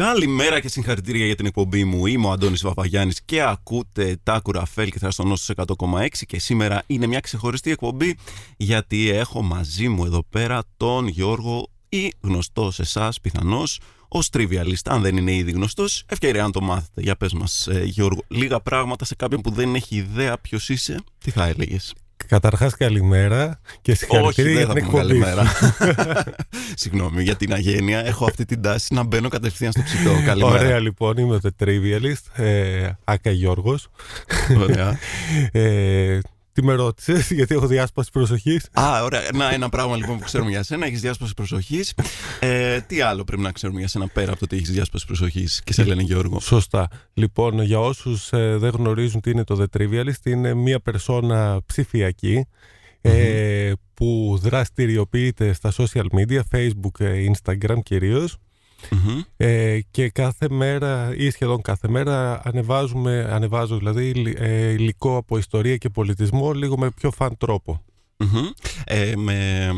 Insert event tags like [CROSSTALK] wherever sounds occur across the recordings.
Καλημέρα και συγχαρητήρια για την εκπομπή μου. Είμαι ο Αντώνης Βαβαγιάννης και ακούτε τα κουραφέλ και θα στο νόσο 100,6 και σήμερα είναι μια ξεχωριστή εκπομπή γιατί έχω μαζί μου εδώ πέρα τον Γιώργο ή γνωστός σε εσάς πιθανώς ως trivialist. Αν δεν είναι ήδη γνωστός, ευκαιρία να το μάθετε. Για πες μας, ε, Γιώργο, λίγα πράγματα σε κάποιον που δεν έχει ιδέα ποιος είσαι, τι θα έλεγες; Καταρχάς καλημέρα και συγχαρητήρια για την εκπομπή. Καλημέρα. [LAUGHS] Συγγνώμη για την αγένεια. Έχω αυτή την τάση να μπαίνω κατευθείαν στο ψητό. [LAUGHS] Καλημέρα. Ωραία λοιπόν, είμαι ο The Trivialist, ε, Άκα Γιώργος. Ωραία. ε, τι με ρώτησες, γιατί έχω διάσπαση προσοχής; Α, ωραία. Να, ένα πράγμα λοιπόν που ξέρουμε για σένα. Έχεις διάσπαση προσοχής. Ε, τι άλλο πρέπει να ξέρουμε για σένα πέρα από το ότι έχεις διάσπαση προσοχής και σε λένε Γιώργο; Σωστά. Λοιπόν, για όσους ε, δεν γνωρίζουν τι είναι το The Trivialist, είναι μια περσόνα ψηφιακή ε, που δραστηριοποιείται στα social media, Facebook, ε, Instagram κυρίως ε, και κάθε μέρα ή σχεδόν κάθε μέρα ανεβάζουμε, ανεβάζω δηλαδή ε, υλικό από ιστορία και πολιτισμό λίγο με πιο φαν τρόπο. Ε, με,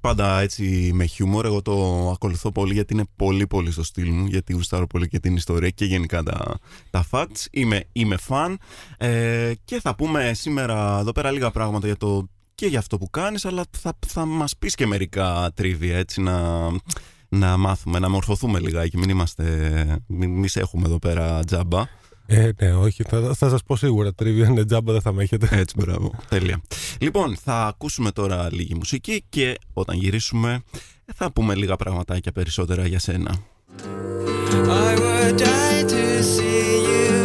πάντα έτσι με χιούμορ. Εγώ το ακολουθώ πολύ γιατί είναι πολύ πολύ στο στυλ μου γιατί γουστάρω πολύ και την ιστορία και γενικά τα, τα facts. Είμαι, είμαι φαν. Ε, και θα πούμε σήμερα εδώ πέρα λίγα πράγματα για το και για αυτό που κάνεις αλλά θα, θα μας πεις και μερικά τρίβια έτσι να να μάθουμε, να μορφωθούμε λιγάκι. Μην είμαστε, μην, σε έχουμε εδώ πέρα τζάμπα. Ε, ναι, όχι. Θα, θα σας πω σίγουρα. Τρίβια είναι τζάμπα, δεν θα με έχετε. Έτσι, μπράβο. Τέλεια. Λοιπόν, θα ακούσουμε τώρα λίγη μουσική και όταν γυρίσουμε θα πούμε λίγα πραγματάκια περισσότερα για σένα. I would die to see you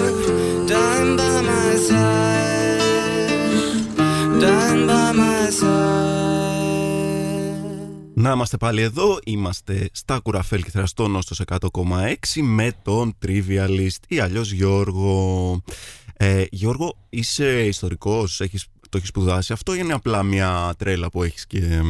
dying by my side, dying by my side. Να είμαστε πάλι εδώ, είμαστε στα Κουραφέλ και Θραστόνο στο 100,6 με τον Trivialist ή αλλιώς Γιώργο. Ε, Γιώργο, είσαι ιστορικός, έχεις, το έχεις σπουδάσει αυτό ή είναι απλά μια τρέλα που έχεις και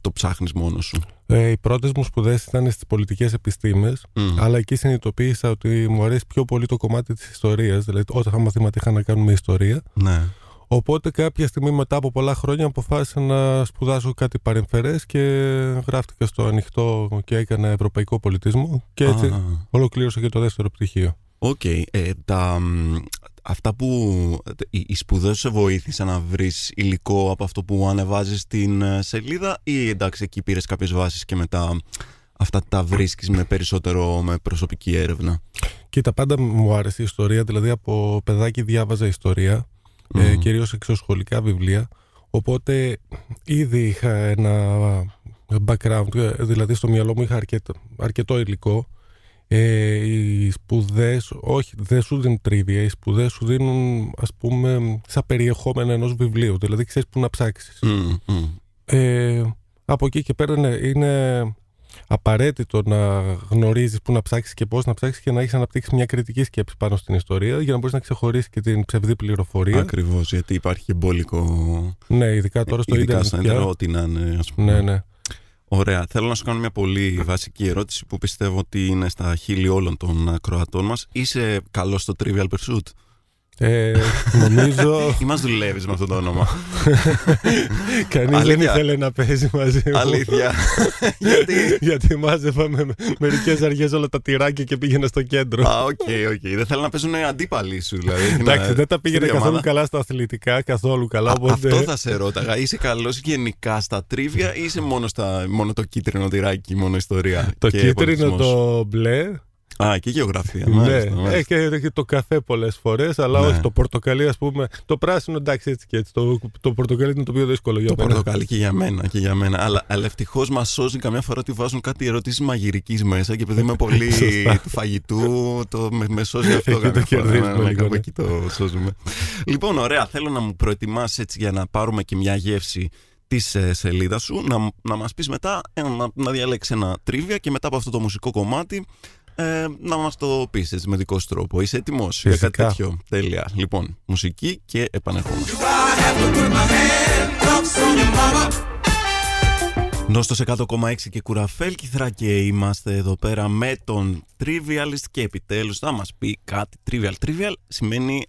το ψάχνεις μόνος σου; Ε, οι πρώτες μου σπουδές ήταν στις πολιτικές επιστήμες, αλλά εκεί συνειδητοποίησα ότι μου αρέσει πιο πολύ το κομμάτι της ιστορίας, δηλαδή όταν είχα μαθήματα είχα να κάνουμε ιστορία. Ναι. Οπότε κάποια στιγμή μετά από πολλά χρόνια αποφάσισα να σπουδάσω κάτι παρεμφερές και γράφτηκα στο ανοιχτό και έκανα ευρωπαϊκό πολιτισμό και έτσι ah. ολοκλήρωσα και το δεύτερο πτυχίο. OK. Okay. Ε, αυτά που οι, οι σπουδές σε βοήθησαν να βρεις υλικό από αυτό που ανεβάζεις στην ε, σελίδα ή εντάξει εκεί πήρες κάποιες βάσεις και μετά αυτά τα βρίσκεις με περισσότερο με προσωπική έρευνα; Κοίτα πάντα μου άρεσε η ιστορία, δηλαδή από παιδάκι διάβαζα ιστορία mm. ε, κυρίως εξωσχολικά βιβλία. Οπότε ήδη είχα ένα background, ε, δηλαδή στο μυαλό μου είχα αρκετό, αρκετό υλικό. Ε, οι σπουδές, όχι, δεν σου δίνουν τρίβια. Οι σπουδές σου δίνουν, ας πούμε, σαν περιεχόμενα ενός βιβλίου. Δηλαδή, ξέρεις που να ψάξεις. Ε, από εκεί και πέρα ναι, είναι απαραίτητο να γνωρίζεις πού να ψάξεις και πώς να ψάξεις και να έχεις αναπτύξει μια κριτική σκέψη πάνω στην ιστορία για να μπορείς να ξεχωρίσεις και την ψευδή πληροφορία. Ακριβώς, γιατί υπάρχει και μπόλικο. Ναι, ειδικά τώρα στο Ιντερνετ. Ειδικά στο ό,τι να είναι, ας πούμε. Ναι, ναι. Ωραία. Θέλω να σου κάνω μια πολύ βασική ερώτηση που πιστεύω ότι είναι στα χείλη όλων των ακροατών μας. Είσαι καλός στο Trivial Pursuit; Ε, νομίζω. [LAUGHS] Ή μας δουλεύεις με αυτό το όνομα. [LAUGHS] Κανείς δεν ήθελε να παίζει μαζί μου. Αλήθεια. [LAUGHS] Γιατί, Γιατί μάζευα με μερικές αργές όλα τα τυράκια και πήγαινα στο κέντρο. Α, OK, OK. Δεν θέλω να παίζουν αντίπαλοι σου, δηλαδή. Εντάξει, δεν τα πήγαινε καθόλου καλά στα αθλητικά, καθόλου καλά. Αυτό θα σε ρώταγα. Είσαι καλός γενικά στα τρίβια ή είσαι μόνο, το κίτρινο τυράκι, μόνο ιστορία. Το κίτρινο, το μπλε Α, και γεωγραφία. Ναι, μάλιστα, ναι, και, το καφέ πολλές φορές, αλλά ναι. όχι το πορτοκαλί, ας πούμε. Το πράσινο εντάξει έτσι και έτσι. Το, το πορτοκαλί είναι το πιο δύσκολο για Το πορτοκαλί και για μένα. Και για μένα. αλλά, αλλά ευτυχώς μας σώζει καμιά φορά ότι βάζουν κάτι ερωτήσεις μαγειρικής μέσα και επειδή είμαι πολύ [LAUGHS] του φαγητού, το με, με σώζει αυτό. και το κερδίζουμε. Ναι, εκεί το σώζουμε. λοιπόν, ωραία. Θέλω να μου προετοιμάσεις έτσι για να πάρουμε και μια γεύση της ε, σελίδας σου, να, να μας πεις μετά, ε, να, να διαλέξεις ένα τρίβια και μετά από αυτό το μουσικό κομμάτι ε, να μας το πεις με δικό σου τρόπο. Είσαι έτοιμος για κάτι τέτοιο; Τέλεια. Λοιπόν, μουσική και επανερχόμαστε. Νόστος 100,6 και κουραφέλ και είμαστε εδώ πέρα με τον Trivialist και επιτέλους θα μας πει κάτι Trivial. Trivial σημαίνει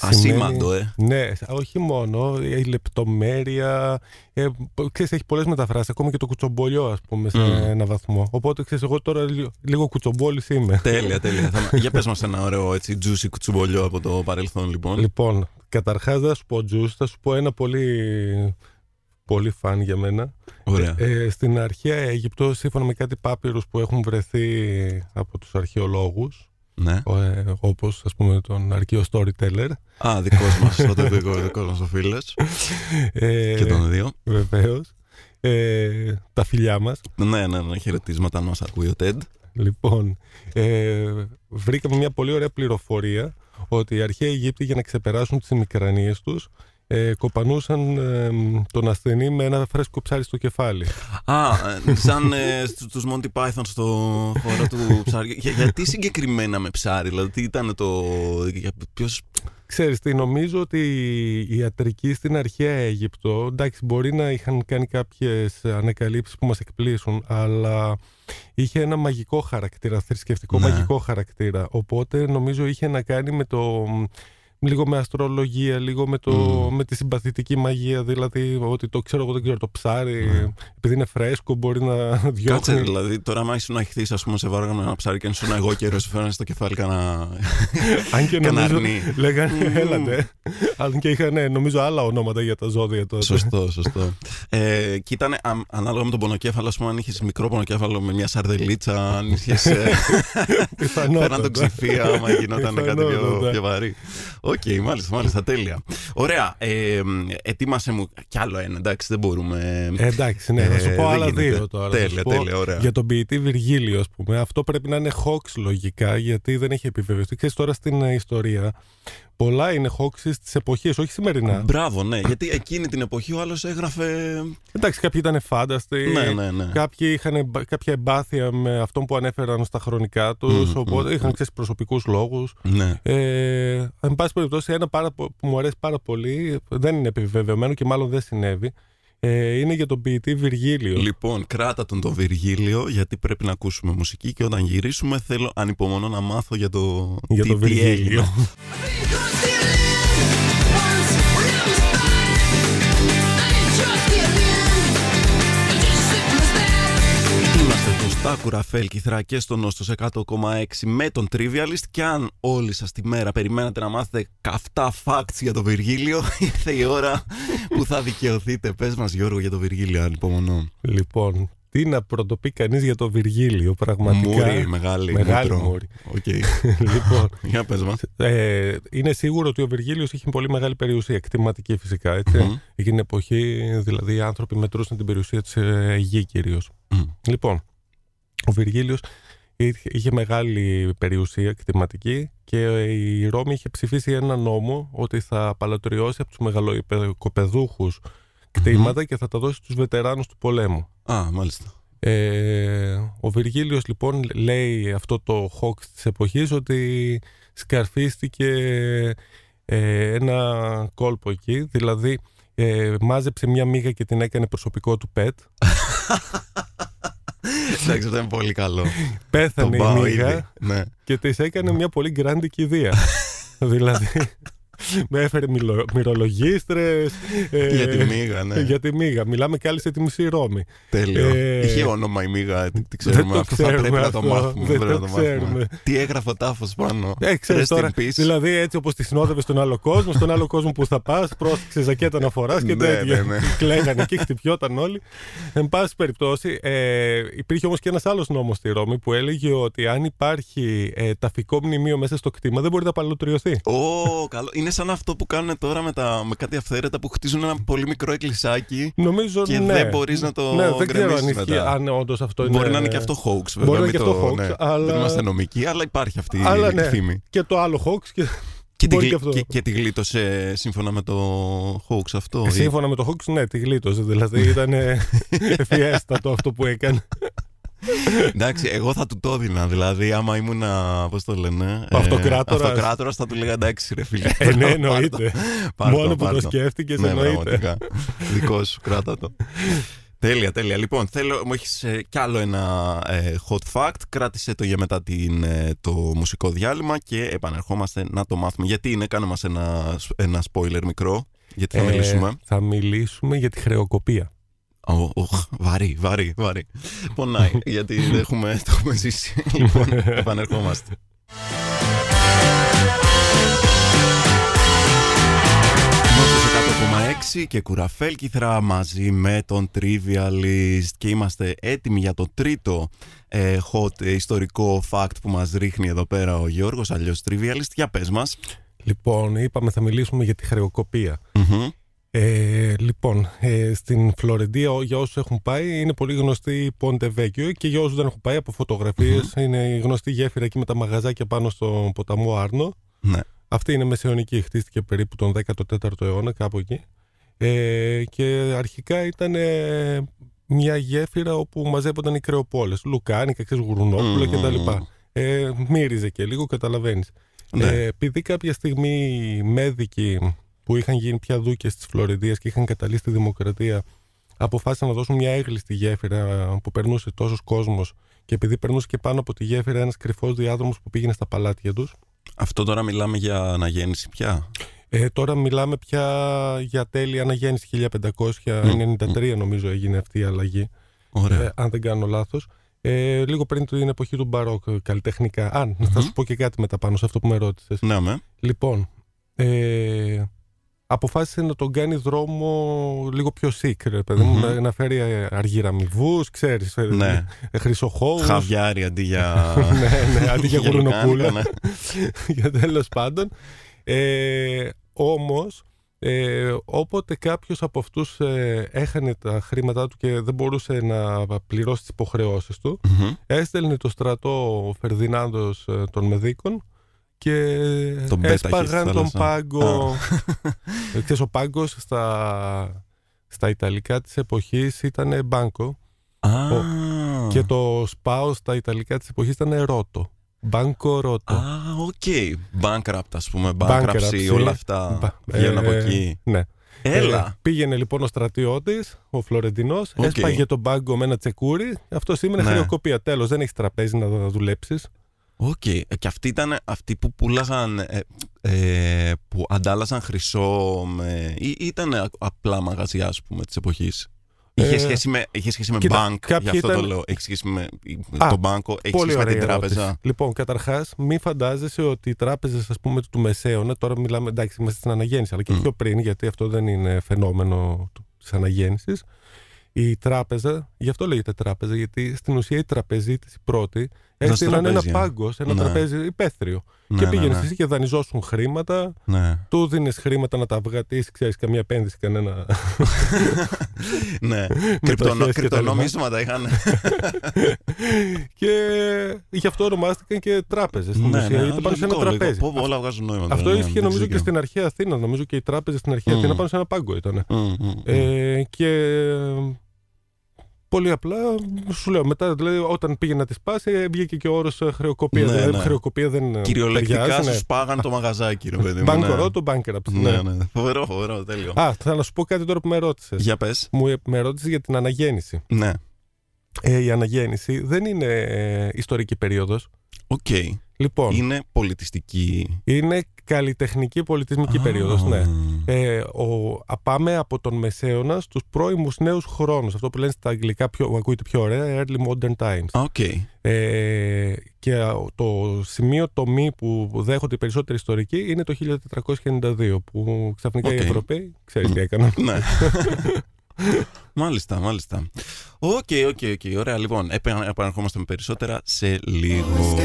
Ασήμαντο, ε. Ναι, όχι μόνο. Η λεπτομέρεια. Ε, ξέρεις, έχει πολλές μεταφράσεις. Ακόμα και το κουτσομπολιό, ας πούμε, σε Mm. ένα βαθμό. Οπότε ξέρεις, εγώ τώρα λίγο, λίγο κουτσομπόλης είμαι. Τέλεια, τέλεια. Θα- [LAUGHS] Για πες μας ένα ωραίο έτσι juicy κουτσουμπολιό από το παρελθόν λοιπόν. Λοιπόν, καταρχάς δεν θα σου πω juice, θα σου πω ένα πολύ. Πολύ φαν για μένα. Ωραία. Ε, στην αρχαία Αίγυπτο, σύμφωνα με κάτι πάπυρους που έχουν βρεθεί από τους αρχαιολόγους, Ναι. ο, ε, όπως ας πούμε τον αρχαίο storyteller, Α, δικός μας, [LAUGHS] ο δικός, δικός μας ο φίλος. ε, Και τον δύο. βεβαίως, ε, τα φιλιά μας. Ναι, ναι, ναι, χαιρετίσματα αν μας ακούει ο Τέντ. Λοιπόν, ε, βρήκαμε μια πολύ ωραία πληροφορία ότι οι αρχαίοι Αιγύπτιοι για να ξεπεράσουν τις ημικρανίες τους ε, κοπανούσαν ε, τον ασθενή με ένα φρέσκο ψάρι στο κεφάλι. Α, ε, σαν ε, στου- τους Monty Python στο χώρο του ψάρι. Για- γιατί συγκεκριμένα με ψάρι, δηλαδή τι ήταν το... για- Ποιος... Ξέρεις τι, νομίζω ότι οι ιατρικοί στην αρχαία Αίγυπτο, εντάξει μπορεί να είχαν κάνει κάποιες ανακαλύψεις που μας εκπλήσουν, αλλά είχε ένα μαγικό χαρακτήρα, θρησκευτικό Ναι. μαγικό χαρακτήρα. Οπότε νομίζω είχε να κάνει με το... Λίγο με αστρολογία, λίγο με, το, Μμμ. με τη συμπαθητική μαγεία. Δηλαδή, ότι το ξέρω εγώ, δεν ξέρω το ψάρι, Ναι. επειδή είναι φρέσκο, μπορεί να Κάτσε, διώχνει. δηλαδή, τώρα άμα ήσουν αχθείς, ας πούμε, σε βάραγαν ένα ψάρι και αν ήσουν εγώ καιρός, σου φέρανε στο κεφάλι κανένα... [LAUGHS] Αν και κανένα νομίζω. αρνί. Λέγανε, Μμμ. ελάτε. Αν και είχαν, ε, νομίζω, άλλα ονόματα για τα ζώδια τότε. Σωστό, σωστό. Ε, και ήταν α, ανάλογα με τον πονοκέφαλο, ας πούμε, αν είχες μικρό πονοκέφαλο με μια σαρδελίτσα, αν είχες. [LAUGHS] Πιθανότατα. Φέραν τον ξηφία, άμα γινόταν κάτι πιο, Πιθανότατα. πιο βαρύ. Οκ, μάλιστα, μάλιστα, τέλεια. Ωραία. Ε, ετοίμασε μου κι άλλο ένα, εντάξει, δεν μπορούμε. Ε, εντάξει, ναι, θα σου Ε, πω δεν άλλα γίνεται. δύο τώρα. Θα Τέλεια, σου πω τέλεια, ωραία. Για τον ποιητή Βυργίλιο, ας πούμε. Αυτό πρέπει να είναι hoax λογικά, γιατί δεν έχει επιβεβαιωθεί. Ξέρεις τώρα στην ε, ιστορία, πολλά είναι hoaxes της εποχής, όχι σημερινά. Μπράβο, ναι, γιατί εκείνη την εποχή ο άλλος έγραφε. Εντάξει, κάποιοι ήταν φάνταστοι. Ναι, ναι, ναι. Κάποιοι είχαν εμπα- κάποια εμπάθεια με αυτόν που ανέφεραν στα χρονικά τους, Μμμ, οπότε μμμ, είχαν μμ. ξέρεις προσωπικούς λόγους. Ναι. Ε, εν πάση περιπτώσει, ένα πάρα, πο- που μου αρέσει πάρα πολύ, δεν είναι επιβεβαιωμένο και μάλλον δεν συνέβη, ε, είναι για τον ποιητή Βυργίλιο. Λοιπόν, κράτα τον το Βυργίλιο, γιατί πρέπει να ακούσουμε μουσική και όταν γυρίσουμε θέλω ανυπομονώ να μάθω για το, Για τι, τον τι Βυργίλιο. έγινε. [LAUGHS] [LAUGHS] Είμαστε το Στάκου Ραφέλ Κιθρακέ στον Νόστο 100,6 με τον Trivialist και αν όλοι σας τη μέρα περιμένατε να μάθετε καυτά facts για το Βυργίλιο [LAUGHS] ήρθε η ώρα που θα δικαιωθείτε. Πες μας Γιώργο για το Βυργίλιο ανυπομονώ. Λοιπόν, τι να πρωτοπεί κανείς για τον Βυργίλιο, πραγματικά; Μούρη, μεγάλη, Μεγάλη μούτρο. μούρη. Οκ. [LAUGHS] λοιπόν, Για πες μας. ε, είναι σίγουρο ότι ο Βυργίλιος είχε πολύ μεγάλη περιουσία, κτηματική φυσικά, έτσι. Μμμ. Εκείνη την εποχή, δηλαδή, οι άνθρωποι μετρούσαν την περιουσία της ε, γη κυρίως. Μμ. Λοιπόν, ο Βυργίλιος είχε, είχε μεγάλη περιουσία κτηματική και η Ρώμη είχε ψηφίσει ένα νόμο ότι θα απαλλοτριώσει από τους μεγαλοοικοπεδούχους κτήματα και θα τα δώσει στους βετεράνους του πολέμου. Α, μάλιστα. Ε, ο Βυργίλιος λοιπόν λέει αυτό το hoax της εποχής ότι σκαρφίστηκε ε, ένα κόλπο εκεί, δηλαδή ε, μάζεψε μια μύγα και την έκανε προσωπικό του pet. [LAUGHS] Εντάξει, αυτό είναι πολύ καλό. Τον Πέθανε η πάω μύγα ήδη. Ναι. και της έκανε μια πολύ γκράντη κηδεία. [LAUGHS] δηλαδή με έφερε μιλο- μυρολογίστρες ε, Για τη μύγα, ναι. για τη μύγα. Μιλάμε κάλυσε τη μισή Ρώμη. Τέλειο. Ε, Είχε όνομα η μύγα, τι, τι δεν ξέρουμε. το αυτό θα ξέρουμε πρέπει να το αυτό. μάθουμε. Δεν πρέπει το να το μάθουμε. ξέρουμε. Τι έγραφε ο τάφος πάνω. Ε, ξέρεις Rest in τώρα, peace. δηλαδή έτσι όπως τη συνόδευε στον άλλο κόσμο, στον άλλο κόσμο που θα πας, πρόσεξε ζακέτα να φοράς και Ναι, τέτοια. ναι, ναι. [LAUGHS] Κλαίγανε εκεί, χτυπιόταν όλοι. Εν πάση περιπτώσει, ε, υπήρχε όμως και ένας άλλος νόμος στη Ρώμη που έλεγε ότι αν υπάρχει ε, ταφικό μνημείο μέσα στο κτήμα δεν μπορεί να παλωτριωθεί. Ω, καλό. Είναι σαν αυτό που κάνουν τώρα με, τα, με κάτι αυθαίρετα που χτίζουν ένα πολύ μικρό εκκλησάκι Νομίζω και ναι. δεν μπορείς να το Ναι, δεν ξέρω αν, γκρεμίσεις ισχύει, μετά. αν όντως αυτό είναι. Μπορεί να είναι και αυτό hoax, βέβαια. Μπορεί να είναι μην και αυτό το- hoax, ναι. αλλά- Δεν είμαστε νομικοί, αλλά υπάρχει αυτή Αλλά η ναι. φήμη. Και το άλλο hoax. Και... Και τη, Μπορεί γλι- και αυτό. και, και τη γλίτωσε σύμφωνα με το hoax αυτό. ή- Σύμφωνα με το hoax, ναι, τη γλίτωσε. Δηλαδή ήταν [LAUGHS] ευφιέστατο αυτό που έκανε. Εντάξει, εγώ θα του το έδινα. Δηλαδή, άμα ήμουν. Πώς το λένε. Ο αυτοκράτορας. αυτοκράτορας, θα του λέγα εντάξει, ρε φίλε. Ε, ναι, πάρ' το, εννοείται. πάρ' το, Μόνο που πάρ' το το. σκέφτηκες, Ναι, εννοείται. πραγματικά. Δικό σου, κράτα το. Τέλεια, τέλεια. Λοιπόν, θέλω, μου έχεις ε, κι άλλο ένα ε, hot fact. Κράτησε το για μετά την, ε, το μουσικό διάλειμμα και επανερχόμαστε να το μάθουμε. Γιατί είναι, κάνε μας ένα, ένα spoiler μικρό. Γιατί θα μιλήσουμε. Θα μιλήσουμε για τη χρεοκοπία. Oh, βαρύ, βαρύ, βαρύ. Πονάει, [LAUGHS] γιατί δεν έχουμε, το έχουμε ζήσει. λοιπόν, [LAUGHS] επανερχόμαστε. 100,6 και κουραφέλ κύθρα μαζί με τον Trivialist και είμαστε έτοιμοι για το τρίτο ε, hot ιστορικό fact που μας ρίχνει εδώ πέρα ο Γιώργος αλλιώς Trivialist. Για πες μας. Λοιπόν, είπαμε θα μιλήσουμε για τη χρεοκοπία. Ε, λοιπόν, ε, στην Φλωρεντία για όσους έχουν πάει είναι πολύ γνωστή η Πόντε Βέκιο και για όσους δεν έχουν πάει από είναι η γνωστή γέφυρα εκεί με τα μαγαζάκια πάνω στο ποταμό Άρνο. Ναι. Αυτή είναι μεσαιωνική, χτίστηκε περίπου τον 14ο αιώνα κάπου εκεί. Ε, και αρχικά ήταν ε, μια γέφυρα όπου μαζεύονταν οι κρεοπόλες, λουκάνικα, ξέρεις, γουρνόπουλα mm. κτλ. Ε, μύριζε και λίγο, καταλαβαίνεις. Ναι. Ε, επειδή κάποια στιγμή μέδικοι που είχαν γίνει πια δούκες της Φλωρεντίας και είχαν καταλύσει τη δημοκρατία αποφάσισαν να δώσουν μια έγκλειστη γέφυρα που περνούσε τόσος κόσμος και επειδή περνούσε και πάνω από τη γέφυρα ένας κρυφός διάδρομος που πήγαινε στα παλάτια τους αυτό τώρα μιλάμε για αναγέννηση πια; Ε, τώρα μιλάμε πια για τέλη αναγέννηση 1593 νομίζω έγινε αυτή η αλλαγή. Ωραία. Ε, αν δεν κάνω λάθος. Ε, λίγο πριν την εποχή του Μπαρόκ καλλιτεχνικά. Αν, θα σου πω και κάτι μετά πάνω σε αυτό που με ρώτησες. Ναι, με. Λοιπόν, ε, αποφάσισε να τον κάνει δρόμο λίγο πιο sick, παιδί μου, mm-hmm. να φέρει αργυραμιβούς, ξέρεις, ε, ναι. χρυσοχώους. Χαβιάρι αντί για. [LAUGHS] ναι, ναι, [LAUGHS] αντί για γουρνοπούλα. Ναι. [LAUGHS] για τέλος πάντων. Ε, Όμως, ε, όποτε κάποιος από αυτούς ε, έχανε τα χρήματά του και δεν μπορούσε να πληρώσει τις υποχρεώσεις του, mm-hmm. έστελνε το στρατό ο Φερδινάνδο ε, των Μεδίκων και τον έσπαγαν τον πάγκο. Ε, ξέρεις, ο πάγκος στα, στα Ιταλικά της εποχής ήταν banco. Και το σπάο στα Ιταλικά της εποχής ήταν rotto. Banco rotto. Α, OK. Bankrupt, ας πούμε. Bankruptcy, όλα αυτά. Βγαίνουν από ε, εκεί. Ναι. Έλα. Ε, πήγαινε λοιπόν ο στρατιώτης, ο Φλωρεντινός, okay. έσπαγε τον πάγκο με ένα τσεκούρι. Αυτό σήμαινε ναι. χρεοκοπία. Τέλος, δεν έχεις τραπέζι να δουλέψεις. OK. Okay. Ε, και αυτοί ήταν αυτοί που πουλάγαν, ε, ε, που αντάλλαζαν χρυσό με... ή ήταν απλά μαγαζιά, ας πούμε, της εποχής; Είχε ε, σχέση με, είχε σχέση με κοίτα, bank, γι' αυτό ήταν... το λέω. Έχει σχέση με Α, τον banco, έχει σχέση με την τράπεζα. Λοιπόν, καταρχάς, μην φαντάζεσαι ότι οι τράπεζες, ας πούμε, του Μεσαίωνα, τώρα μιλάμε, εντάξει, είμαστε στην αναγέννηση, αλλά και mm. πιο πριν, γιατί αυτό δεν είναι φαινόμενο της αναγέννησης η τράπεζα, γι' αυτό λέγεται τράπεζα, γιατί στην ουσία η τραπεζίτη η πρώτη έστειλαν ένα πάγκος, ένα ναι. τραπέζι υπαίθριο. Ναι, και ναι, πήγαινε ναι, εσύ και δανειζόσουν χρήματα, ναι. του δίνεις χρήματα να τα βγατήσεις, ξέρεις, καμία επένδυση, κανένα. [LAUGHS] ναι, [LAUGHS] κρυπτονομίσματα είχαν. [LAUGHS] και γι' αυτό ονομάστηκαν και τράπεζες στην ναι, ουσία. Ναι, πάνω σε ένα τραπέζι. Πω, όλα βγάζουν νόημα. Αυτό ίσχυε νομίζω και στην αρχαία Αθήνα. Νομίζω και οι τράπεζες στην αρχαία Αθήνα πάνω σε ένα πάγκο ήταν. Ε, και Πολύ απλά σου λέω μετά, δηλαδή, όταν πήγε να τη σπάσει, βγήκε και ο όρος ε, χρεοκοπία. Ναι, δηλαδή, ναι. χρεοκοπία δεν. Κυριολεκτικά σου ναι. σπάγαν το μαγαζάκι, ρε παιδί μου. Banco rotto, bankrupt. Ναι, ναι. ναι. Φοβερό, φοβερό, τέλειο. Α, θα να σου πω κάτι τώρα που με ρώτησες. Για πες. Μου με ρώτησες για την αναγέννηση. Ναι. Ε, η αναγέννηση δεν είναι ε, ιστορική περίοδος. OK. Okay. Λοιπόν, είναι πολιτιστική. Είναι καλλιτεχνική πολιτισμική ah. περίοδος, ναι. Ε, ο, πάμε από τον Μεσαίωνας στους πρώιμους νέους χρόνους. Αυτό που λένε στα αγγλικά πιο, ακούγεται πιο ωραία, early modern times. Okay. Ε, και το σημείο τομή που δέχονται οι περισσότεροι ιστορικοί είναι το 1492, που ξαφνικά okay. οι Ευρωπαίοι, ξέρεις τι έκαναν. ναι. μάλιστα, μάλιστα. OK, OK, OK. Ωραία, λοιπόν, επανερχόμαστε με περισσότερα σε λίγο.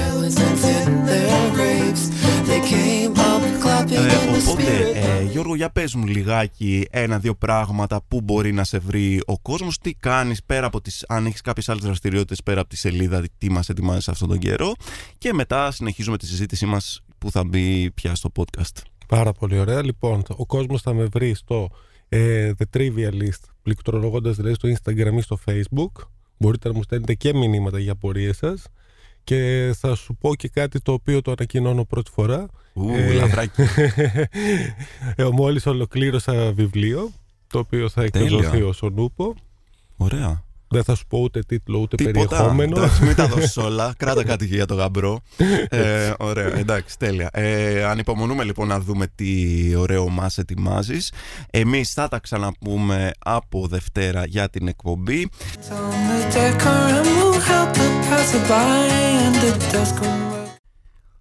Ε, οπότε, ε, Γιώργο, για πες μου λιγάκι ένα-δύο πράγματα που μπορεί να σε βρει ο κόσμος, τι κάνεις πέρα από τις, αν έχεις κάποιες άλλες δραστηριότητες πέρα από τη σελίδα, τι μας ετοιμάζεις αυτόν τον καιρό και μετά συνεχίζουμε τη συζήτησή μας που θα μπει πια στο podcast. Πάρα πολύ ωραία. Λοιπόν, ο κόσμος θα με βρει στο ε, The Trivialist, πληκτρολογώντας δηλαδή στο Instagram ή στο Facebook. Μπορείτε να μου στέλνετε και μηνύματα για απορίες σας. Και θα σου πω και κάτι το οποίο το ανακοινώνω πρώτη φορά. Ου, ε, λαβράκι. [LAUGHS] ε, μόλις ολοκλήρωσα βιβλίο, το οποίο θα εκδοθεί ως ο Νούπο. Ωραία. Δεν θα σου πω ούτε τίτλο ούτε Τίποτα. περιεχόμενο. Εντάξει, μην τα [LAUGHS] δώσεις όλα. Κράτα κάτι για το γαμπρό. ε, ωραία, εντάξει, τέλεια. Ε, ανυπομονούμε λοιπόν να δούμε τι ωραίο μας ετοιμάζεις. Εμείς θα τα ξαναπούμε από Δευτέρα για την εκπομπή. On the decorum will help the passerby and it does go well.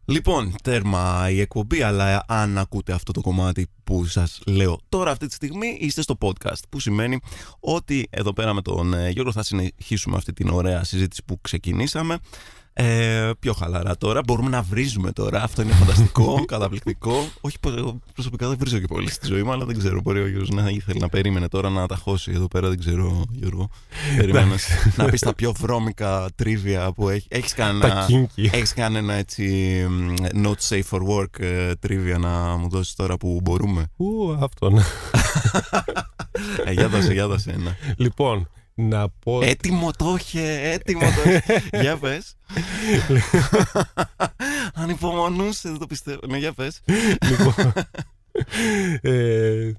Λοιπόν, τέρμα η εκπομπή, αλλά αν ακούτε αυτό το κομμάτι που σας λέω τώρα αυτή τη στιγμή, είστε στο podcast. Που σημαίνει ότι εδώ πέρα με τον ε, Γιώργο θα συνεχίσουμε αυτή την ωραία συζήτηση που ξεκινήσαμε. Ε, πιο χαλαρά τώρα. Μπορούμε να βρίζουμε τώρα. Αυτό είναι φανταστικό, [LAUGHS] καταπληκτικό. Όχι, πω- εγώ προσωπικά δεν βρίζω και πολύ στη ζωή μου, αλλά δεν ξέρω. Μπορεί ο Γιώργος να ήθελε να περίμενε τώρα να τα χώσει εδώ πέρα. Δεν ξέρω, Γιώργο. Περιμένεις να πεις τα πιο βρώμικα τρίβια που έχεις. Έχεις Τα κανένα, kinky. έχεις κανένα έτσι μ, not safe for work ε, τρίβια να μου δώσεις τώρα που μπορούμε; Ου, αυτό. ναι. ε, για δώσε, για δώσε ένα. λοιπόν, να πω. Έτοιμο το είχε, έτοιμο το είχε. [LAUGHS] για πες. Ανυπομονούσε, δεν το πιστεύω. Ναι, για πες. λοιπόν, ε,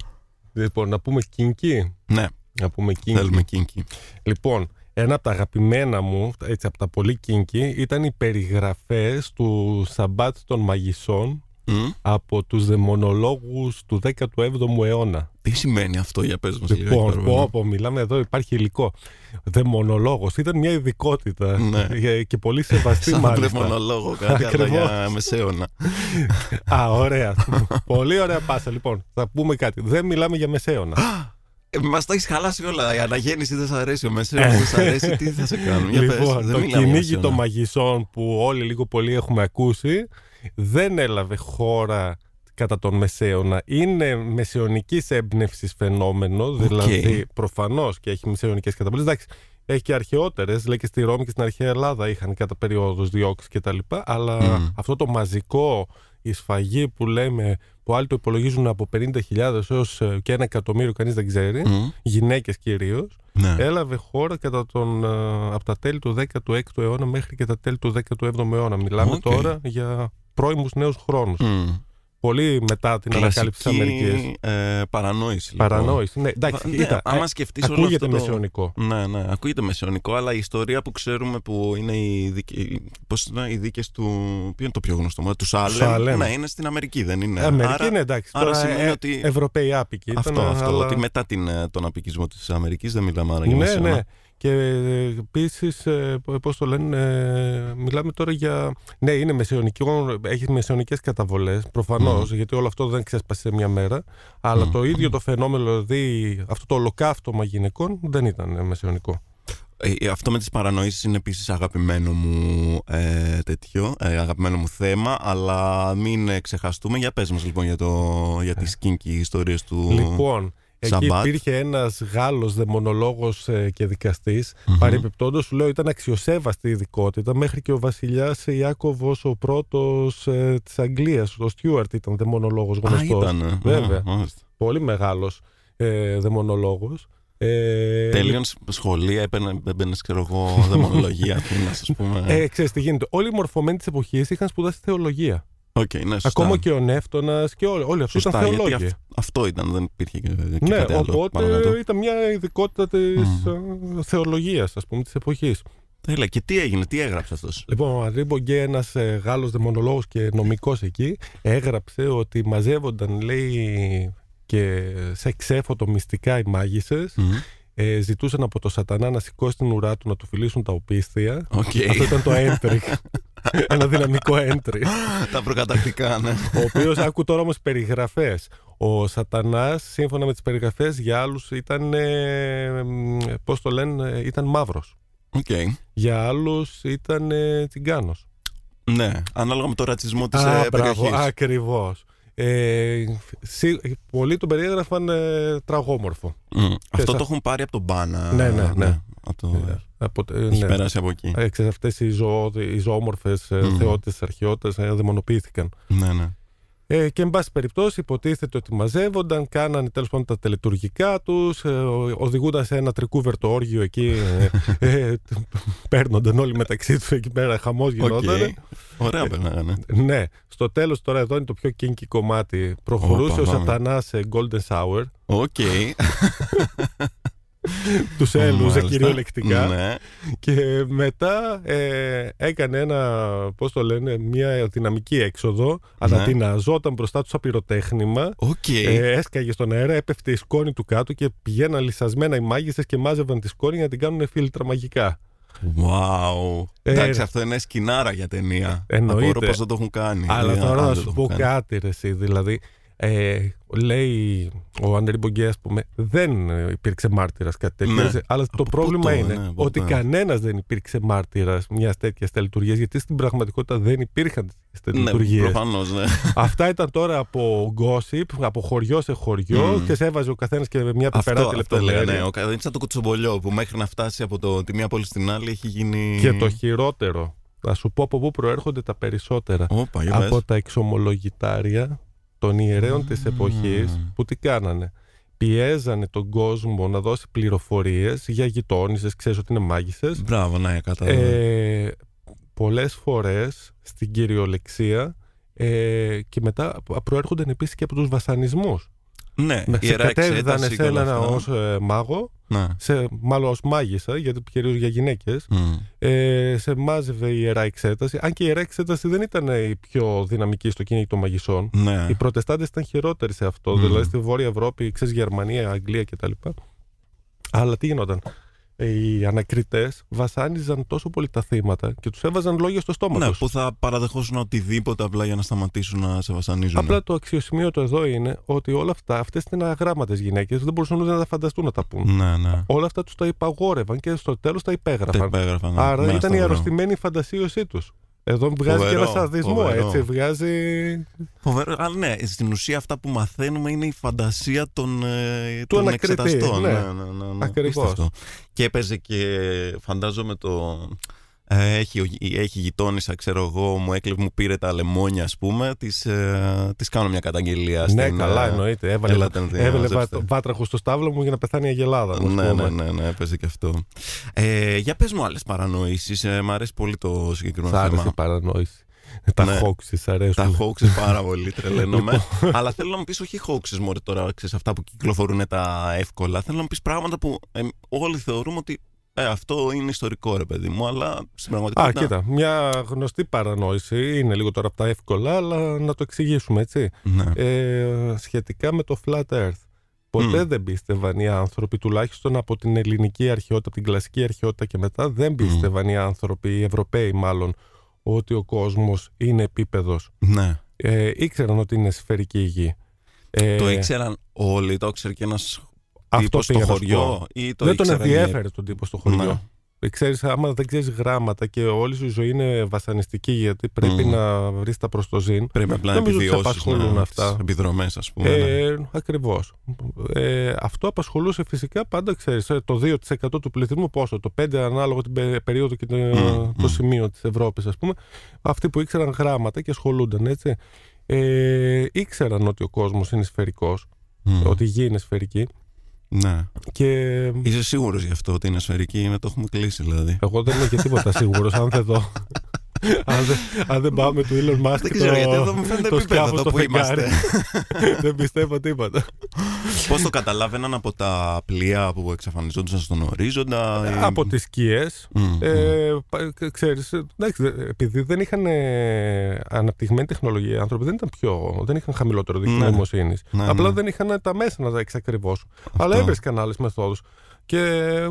λοιπόν, να πούμε kinky. Ναι, Να πούμε kinky. θέλουμε κίνκι. Λοιπόν, ένα από τα αγαπημένα μου, έτσι από τα πολύ kinky, ήταν οι περιγραφές του Σαμπάτ των Μαγισσών Μμ, από τους δαιμονολόγους του 17ου αιώνα. Τι σημαίνει αυτό για πες μας λίγο. Λοιπόν, Παρβένα. πω, πω, μιλάμε εδώ, υπάρχει υλικό. Δαιμονολόγος ήταν μια ειδικότητα Ναι. [LAUGHS] ε, και πολύ σεβαστή Σαν μάλιστα. μονολόγο κάτι, αλλά Ακριβώς. για μεσαίωνα. Α, ωραία. [LAUGHS] πολύ ωραία πάσα. Λοιπόν, θα πούμε κάτι. Δεν μιλάμε για μεσαίωνα. Ε, Μας το έχεις χαλάσει όλα. Η αναγέννηση δεν σ' αρέσει. Ο μεσαίωνας δεν σ' αρέσει. Τι θα σε κάνουν. Για πες, λοιπόν, δεν το μιλάμε για κυνήγι μεσαίωνα. των μαγισσών που όλοι λίγο πολύ έχουμε ακούσει δεν έλαβε χώρα κατά τον Μεσαίωνα. Είναι μεσαιωνικής έμπνευσης φαινόμενο, δηλαδή προφανώς και έχει μεσαιωνικές καταβολέ. Εντάξει, έχει και αρχαιότερες, λέει και στη Ρώμη και στην αρχαία Ελλάδα είχαν κατά περιόδους διώξεις κτλ. Αλλά Μμ. αυτό το μαζικό, η σφαγή που λέμε, που άλλοι το υπολογίζουν από 50.000 έως ε, και ένα εκατομμύριο, κανείς δεν ξέρει, Μμ, γυναίκες κυρίως, Ναι. έλαβε χώρα κατά τον, ε, από τα τέλη του 16ου αιώνα μέχρι και τα τέλη του 17ου αιώνα. Μιλάμε Οκ. τώρα για πρώιμους νέους χρόνους. Μμ. Πολύ μετά την ανακάλυψη της Αμερικής. Κλασική ε, παρανόηση. λοιπόν. Παρανόηση. Ναι, εντάξει, Ναι, κοίτα, άμα ε, σκεφτείς όλο ακούγεται αυτό το- μεσαιωνικό. Ναι, ναι, ακούγεται μεσαιωνικό, αλλά η ιστορία που ξέρουμε που είναι οι, δικαι... πώς είναι, οι δίκες του. Ποιο είναι το πιο γνωστό, μόνο, του Σάλεμ. Σάλεμ. Ναι, είναι στην Αμερική, δεν είναι. Αμερική άρα, είναι εντάξει. άρα τώρα, σημαίνει ε, ότι- Ευρωπαίοι άπικοι. Αυτό, ήταν, αυτό. αλλά- Ότι μετά την, ε, τον απικισμό της Αμερικής δεν μιλάμε άρα για Ναι, μεσαίωνα. ναι. Και επίσης, πώς το λένε, ε, μιλάμε τώρα για. Ναι, είναι μεσαιωνικό, έχεις μεσαιωνικές καταβολές, προφανώς, Μμμ. γιατί όλο αυτό δεν ξέσπασε σε μια μέρα. Αλλά Μμμ. το ίδιο το φαινόμενο, δηλαδή αυτό το ολοκαύτωμα γυναικών, δεν ήταν ε, μεσαιωνικό. Ε, αυτό με τις παρανοήσεις είναι επίσης αγαπημένο μου ε, τέτοιο, ε, αγαπημένο μου θέμα, αλλά μην ε, ξεχαστούμε. Για πες μας λοιπόν για, το, για τις kinky ιστορίες του Λοιπόν, εκεί Σαμπάτ. υπήρχε ένας Γάλλος δαιμονολόγος και δικαστής. Μμμ. Παρεμπιπτόντως, σου λέω, ήταν αξιοσέβαστη ειδικότητα μέχρι και ο βασιλιάς Ιάκωβος, ο πρώτος ε, της Αγγλίας, ο Στιούαρτ, ήταν δαιμονολόγος Α, γνωστός. ήταν. Βέβαια. μάλιστα. Πολύ μεγάλος ε, δαιμονολόγος. Ε, τέλειωνε σχολεία, έπαιρνε, έμπαινε, ξέρω εγώ, δαιμονολογία, Αθήνας, [LAUGHS] ας πούμε. Ε, ξέρεις τι γίνεται. Όλοι οι μορφωμένοι της εποχής είχαν σπουδάσει θεολογία. Οκ, ναι, σωστά. Ακόμα και ο Νεύτωνας και όλοι, όλοι αυτοί Σωστά, ήταν γιατί θεολόγοι. αυ- αυτό ήταν, δεν υπήρχε και, και Ναι, κάτι άλλο οπότε πάνω κάτω. ήταν μια ειδικότητα της Μμμ. θεολογίας, ας πούμε, της εποχής. Τέλεια, και τι έγινε, τι έγραψε αυτός; Λοιπόν, ο Ανρί Μπογκέ, ένας ε, Γάλλος δαιμονολόγος και νομικός εκεί, έγραψε ότι μαζεύονταν, λέει, και σε ξέφωτο μυστικά οι μάγισσες. Μμμ. Ε, ζητούσαν από το Σατανά να σηκώσει την ουρά του να του φιλήσουν τα οπίσθια. Οκ. Αυτό ήταν το [LAUGHS] entry. [LAUGHS] Ένα δυναμικό entry. Τα προκαταρκτικά, ναι. ο οποίος άκου τώρα όμως περιγραφές. Ο Σατανάς, σύμφωνα με τις περιγραφές, για άλλους ήταν. Ε, Πώς το λένε, ε, ήταν μαύρος. Οκ. Για άλλους ήταν ε, τσιγκάνος. Ναι, ανάλογα με το ρατσισμό της Α, ε, μπράβο, περιοχής. ακριβώς. Ε, σι- πολλοί τον περιέγραφαν ε, τραγόμορφο. Μμ. Αυτό σα- το έχουν πάρει από τον Πάνα. Ναι, ναι, ναι. Από το... Ε, από, ε, Έχει ναι. περάσει από εκεί. Ε, ξέρεις, αυτές οι, ζωο, οι ζωόμορφες ε, Μμμ. θεότητες, αρχαιότητες ε, δαιμονοποιήθηκαν. Ναι, ναι. Ε, και εν πάση περιπτώσει υποτίθεται ότι μαζεύονταν, κάνανε τέλος πάντων τα τελετουργικά τους, ε, ο- οδηγούνταν σε ένα τρικούβερτο όργιο εκεί, ε, ε, παίρνονταν όλοι μεταξύ τους εκεί πέρα, χαμός Οκ. γινόταν. Ωραία περνάγανε. Ναι, στο τέλος τώρα εδώ είναι το πιο kinky κομμάτι. Προχωρούσε Όπα, ο πάμε. σατανάς σε golden shower. OK. [LAUGHS] [LAUGHS] Τους έλουζε Μάλιστα. κυριολεκτικά. Ναι. Και μετά ε, έκανε ένα, πώς το λένε, μια δυναμική έξοδο. Ναι. Ανατιναζόταν μπροστά τους σαν πυροτέχνημα. Οκ. Ε, έσκαγε στον αέρα, έπεφτε η σκόνη του κάτω και πηγαίναν λυσασμένα οι μάγισσες και μάζευαν τη σκόνη για να την κάνουν φίλτρα μαγικά. Wow. Ε, Εντάξει, αυτό είναι σκηνάρα για ταινία. Εννοείται. Απορώ πώς δεν το έχουν κάνει. Αλλά Ε, τώρα αν να δεν σου το πω έχουν κάνει. κάτι ρε εσύ, δηλαδή ε, λέει ο Αντρή Μπογκέ, ας πούμε, δεν υπήρξε μάρτυρας κάτι τέτοιο. Ναι. έτσι. Αλλά το Από πρόβλημα πού το, είναι ναι, από ότι πού. κανένας δεν υπήρξε μάρτυρας μιας τέτοιας τελετουργίας, γιατί στην πραγματικότητα δεν υπήρχαν τέτοιες Ναι, τελετουργίες. προφανώς, ναι. Αυτά ήταν τώρα από gossip, από χωριό σε χωριό Μμμ. και σε έβαζε ο καθένας και μια Αυτό, πιπεράτη αυτό λέγανε. λεπτομέρεια. Ο κα- Είναι σαν το κουτσομπολιό που μέχρι να φτάσει από το, τη μία πόλη στην άλλη έχει γίνει. Και το χειρότερο, θα σου πω από πού προέρχονται τα περισσότερα. Όπα, για πες. από τα εξομολογητάρια των ιερέων της εποχής που τι κάνανε. Πιέζανε τον κόσμο να δώσει πληροφορίες για γειτόνισσες, ξέρεις ότι είναι μάγισσες. Μπράβο, ναι, κατάλαβα. Ε, πολλές φορές στην κυριολεξία ε, και μετά προέρχονταν επίσης και από τους βασανισμούς. ναι, Να σε ιερά κατέδιδανε εξέταση σε και όλα έναν αυτά. ως ε, μάγο, Ναι. σε, μάλλον ως μάγισσα, γιατί κυρίως για γυναίκες, Μμ. ε, σε μάζευε η Ιερά Εξέταση. Αν και η Ιερά Εξέταση δεν ήταν η πιο δυναμική στο κυνήγι των μαγισσών. Ναι. Οι Προτεστάντες ήταν χειρότεροι σε αυτό. Μμμ. Δηλαδή στη Βόρεια Ευρώπη, ξέρεις Γερμανία, Αγγλία κτλ. Αλλά τι γινόταν; Ε, Οι ανακριτές βασάνιζαν τόσο πολύ τα θύματα και τους έβαζαν λόγια στο στόμα Ναι, τους. που θα παραδεχόσουν οτιδήποτε απλά για να σταματήσουν να σε βασανίζουν. Απλά το αξιοσημείωτο εδώ είναι ότι όλα αυτά, αυτές είναι αγράμματες γυναίκες, δεν μπορούσαν ούτε να τα φανταστούν να τα πούν. Ναι, ναι. Όλα αυτά τους τα υπαγόρευαν και στο τέλος τα Τα υπέγραφαν. υπέγραφαν. ναι. Άρα Με ένα ήταν η σταυρό. αρρωστημένη η φαντασίωσή τους. Εδώ βγάζει Φοβερό, και ένα σαδισμό, φοβερό. έτσι. Βγάζει. Φοβερό. Αλλά ναι, στην ουσία αυτά που μαθαίνουμε είναι η φαντασία των, ε, Του των ανακριτή, εξεταστών. ναι. ναι, ναι, ναι, ναι. Ακριβώς. Απίστευτο. Και έπαιζε και φαντάζομαι το. Ε, έχει, ο- έχει γειτόνισσα, ξέρω εγώ, μου έκλεβε, μου πήρε τα λεμόνια, ας πούμε, της, ε, της κάνω μια καταγγελία. Ναι, στην, καλά, ε, εννοείται. Έβαλε, έλατε να την έβαλε μαζέψετε. βά- βάτραχο στο στάβλο μου για να πεθάνει η Αγελάδα. ας Ναι, πούμε. ναι, ναι, ναι, έπαιζε και αυτό. Ε, για πες μου άλλες παρανοήσεις, ε, μ' αρέσει πολύ το συγκεκριμένο Σ' άρεσε θέμα. η παρανόηση. Τα Ναι. hoaxes σ' αρέσουν. Τα hoaxes πάρα πολύ, τρελαίνομαι. Λοιπόν. [LAUGHS] Αλλά θέλω να μου πεις όχι hoaxes μωρέ τώρα, ξέρεις, αυτά που κυκλοφορούν τα εύκολα. Θέλω να μου πεις πράγματα που ε, όλοι θεωρούμε ότι ε, αυτό είναι ιστορικό ρε παιδί μου, αλλά στην Α, πραγματικότητα. κοίτα, μια γνωστή παρανόηση, είναι λίγο τώρα από τα εύκολα, αλλά να το εξηγήσουμε, έτσι. Ναι. Ε, σχετικά με το Flat Earth. Ποτέ Μμ. δεν πίστευαν οι άνθρωποι, τουλάχιστον από την ελληνική αρχαιότητα, από την κλασική αρχαιότητα και μετά, δεν πίστευαν οι άνθρωποι, οι Ευρωπαίοι μάλλον, ότι ο κόσμος είναι επίπεδος. ναι. Ε, ήξεραν ότι είναι σφαιρική η γη. Ε, Το ήξεραν όλοι, το ήξερε και ένας αυτό τύπος στο πήγα να σου χωριό. πω. Ή το δεν τον ήξεραν οι- ενδιέφερε τον τύπο στο χωριό. Ναι. Ε, Ξέρεις, άμα δεν ξέρεις γράμματα και όλη σου η ζωή είναι βασανιστική γιατί πρέπει Μμ. να βρεις τα προς το ζήν. Πρέπει απλά να Νομίζω ότι σε επιβιώσεις. απασχολούν αυτά. Επιδρομές, ας πούμε. ναι. Ε, Ακριβώς. Ε, αυτό απασχολούσε φυσικά πάντα, ξέρεις, ε, το 2% του πληθυσμού πόσο, το 5% ανάλογα την πε- περίοδο και το, Μμ, το μμ. σημείο σημείο της Ευρώπης ας πούμε. Αυτοί που ήξεραν γράμματα και ασχολούνταν έτσι. Ε, ήξεραν ότι ο κόσμος είναι σφαιρικός, Μμ. ότι η γη είναι σφαιρική Ναι. και Είσαι σίγουρος γι' αυτό ότι είναι σφαιρική, με το έχουμε κλείσει δηλαδή; Εγώ δεν είμαι και τίποτα σίγουρος, αν δεν δω. Αν, δεν, αν δεν πάμε του Elon Musk Δεν το, ξέρω γιατί εδώ μου φαίνεται το επίπεδο σκάφος εδώ στο που φεγγάρι. είμαστε. [LAUGHS] δεν πιστεύω τίποτα. Πώς το καταλάβαιναν από τα πλοία που εξαφανιζόντουσαν στον ορίζοντα. ή- Από τις σκιές, Μμ, μμ. ε, πα- ξέρεις, εντάξει, δε- επειδή δεν είχαν ε, αναπτυγμένη τεχνολογία, οι άνθρωποι δεν, ήταν πιο, δεν είχαν χαμηλότερο δίκτυο Ναι. νοημοσύνης. Ναι, Απλά ναι. δεν είχαν τα μέσα να τα εξακριβώσουν. Αλλά έβρισκαν άλλες μεθόδους. Και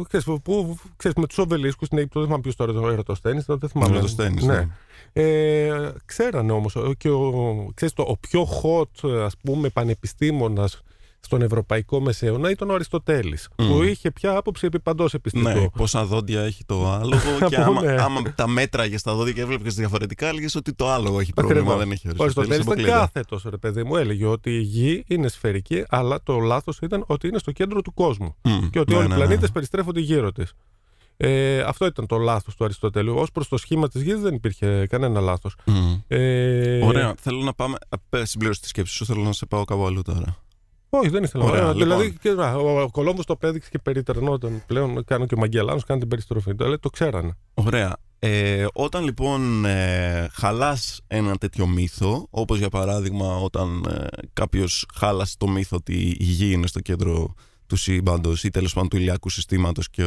ξέρεις, που, ξέρεις, με τους οβελίσκους στην Αίγυπτο, δεν θυμάμαι ποιος τώρα το ερωτοσθένη, δεν θυμάμαι. Ερωτοσθένης, ναι. Ναι. Ε, ξέρανε όμως ε, και ο, ξέρεις, το, ο πιο hot ας πούμε πανεπιστήμονας στον Ευρωπαϊκό Μεσαίωνα ήταν ο Αριστοτέλης Μμ. που είχε πια άποψη επί παντός επιστητού. Ναι, πόσα δόντια έχει το άλογο [LAUGHS] και Από, άμα, ναι. άμα τα μέτραγε στα δόντια και έβλεπες διαφορετικά, έλεγες ότι το άλογο έχει πρόβλημα, Ακριβώς. δεν έχει Ο Αριστοτέλης, Αριστοτέλης ήταν αποκλείται. κάθετος ρε παιδί μου, έλεγε ότι η γη είναι σφαιρική αλλά το λάθος ήταν ότι είναι στο κέντρο του κόσμου Μμ, και ότι ναι, όλοι ναι, οι ναι. πλανήτες περιστρέφονται γύρω της. Ε, αυτό ήταν το λάθος του Αριστοτέλου. Ως προς το σχήμα της γης δεν υπήρχε κανένα λάθος. Μμ. Ε, Ωραία, θέλω να πάμε. ε, Συμπλήρωση της σκέψης σου, θέλω να σε πάω κάπου αλλού τώρα. Όχι, δεν ήθελα. Ωραία, Ωραία, λοιπόν. Δηλαδή, και, να, ο, ο Κολόμβος το πέδειξε και περιτερνόταν. Πλέον κάνω και ο Μαγκελάνος κάνει την περιστροφή. Το, το ξέρανε. Ωραία. Ε, όταν λοιπόν ε, χαλάς ένα τέτοιο μύθο, όπως για παράδειγμα όταν ε, κάποιος χάλασε το μύθο ότι η γη είναι στο κέντρο του σύμπαντος ή τέλος πάντων του ηλιακού συστήματος και,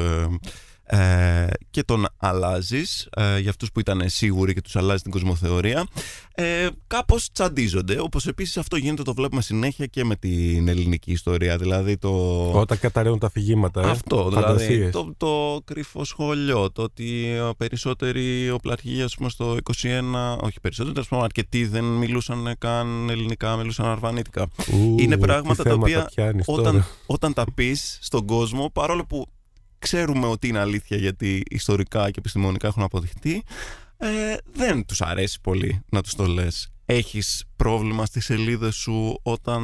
ε, και τον αλλάζεις. Ε, για αυτούς που ήταν σίγουροι και τους αλλάζει την κοσμοθεωρία. Ε, Κάπως τσαντίζονται. Όπως επίσης αυτό γίνεται, το βλέπουμε συνέχεια και με την ελληνική ιστορία. Δηλαδή το. Όταν καταραίουν τα αφηγήματα. Ε, Αυτό, δηλαδή φαντασίες. το, το κρυφό σχολείο, το ότι ε, περισσότεροι οπλαρχηγοί ας πούμε, στο 21, όχι περισσότεροι, τέλος πάντων αρκετοί δεν μιλούσαν καν ελληνικά, μιλούσαν αρβανίτικα. Ου, Είναι τι πράγματα τα θέματα οποία πιάνεις τώρα. όταν, όταν τα πεις στον κόσμο, παρόλο που ξέρουμε ότι είναι αλήθεια γιατί ιστορικά και επιστημονικά έχουν αποδειχτεί, ε, δεν τους αρέσει πολύ να τους το λες. Έχεις πρόβλημα στις σελίδες σου όταν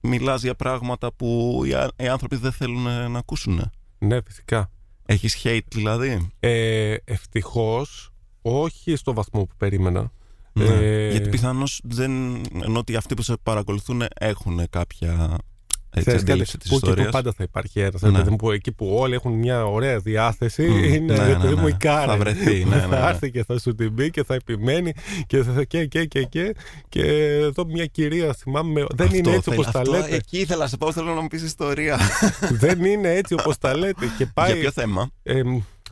μιλάς για πράγματα που οι, α- οι άνθρωποι δεν θέλουν ε, να ακούσουν. Ναι, φυσικά. Έχεις hate δηλαδή; Ε, Ευτυχώς, όχι στο βαθμό που περίμενα. Ναι. Ε, Γιατί πιθανώς δεν, ενώ ότι αυτοί που σε παρακολουθούν έχουν κάποια έτσι, Ξέρεις κάτι, αντίληψη της που και που ιστορίας. πάντα θα υπάρχει ένα. Ναι. Που εκεί που όλοι έχουν μια ωραία διάθεση, Μμμ, είναι ναι, ρε ναι, παιδί μου ναι. η Κάρεν. Θα βρεθεί, ναι, ναι, [LAUGHS] ναι. θα έρθει και θα σου την πει και θα επιμένει και θα και, και, και, και. Και εδώ μια κυρία, θυμάμαι, δεν Αυτό είναι έτσι θέλει- όπως τα αυτό, λέτε. Εκεί ήθελα να σε πάω, θέλω να μου πεις ιστορία. [LAUGHS] δεν είναι έτσι όπως τα λέτε. Και πάει. Για ποιο θέμα; Ε,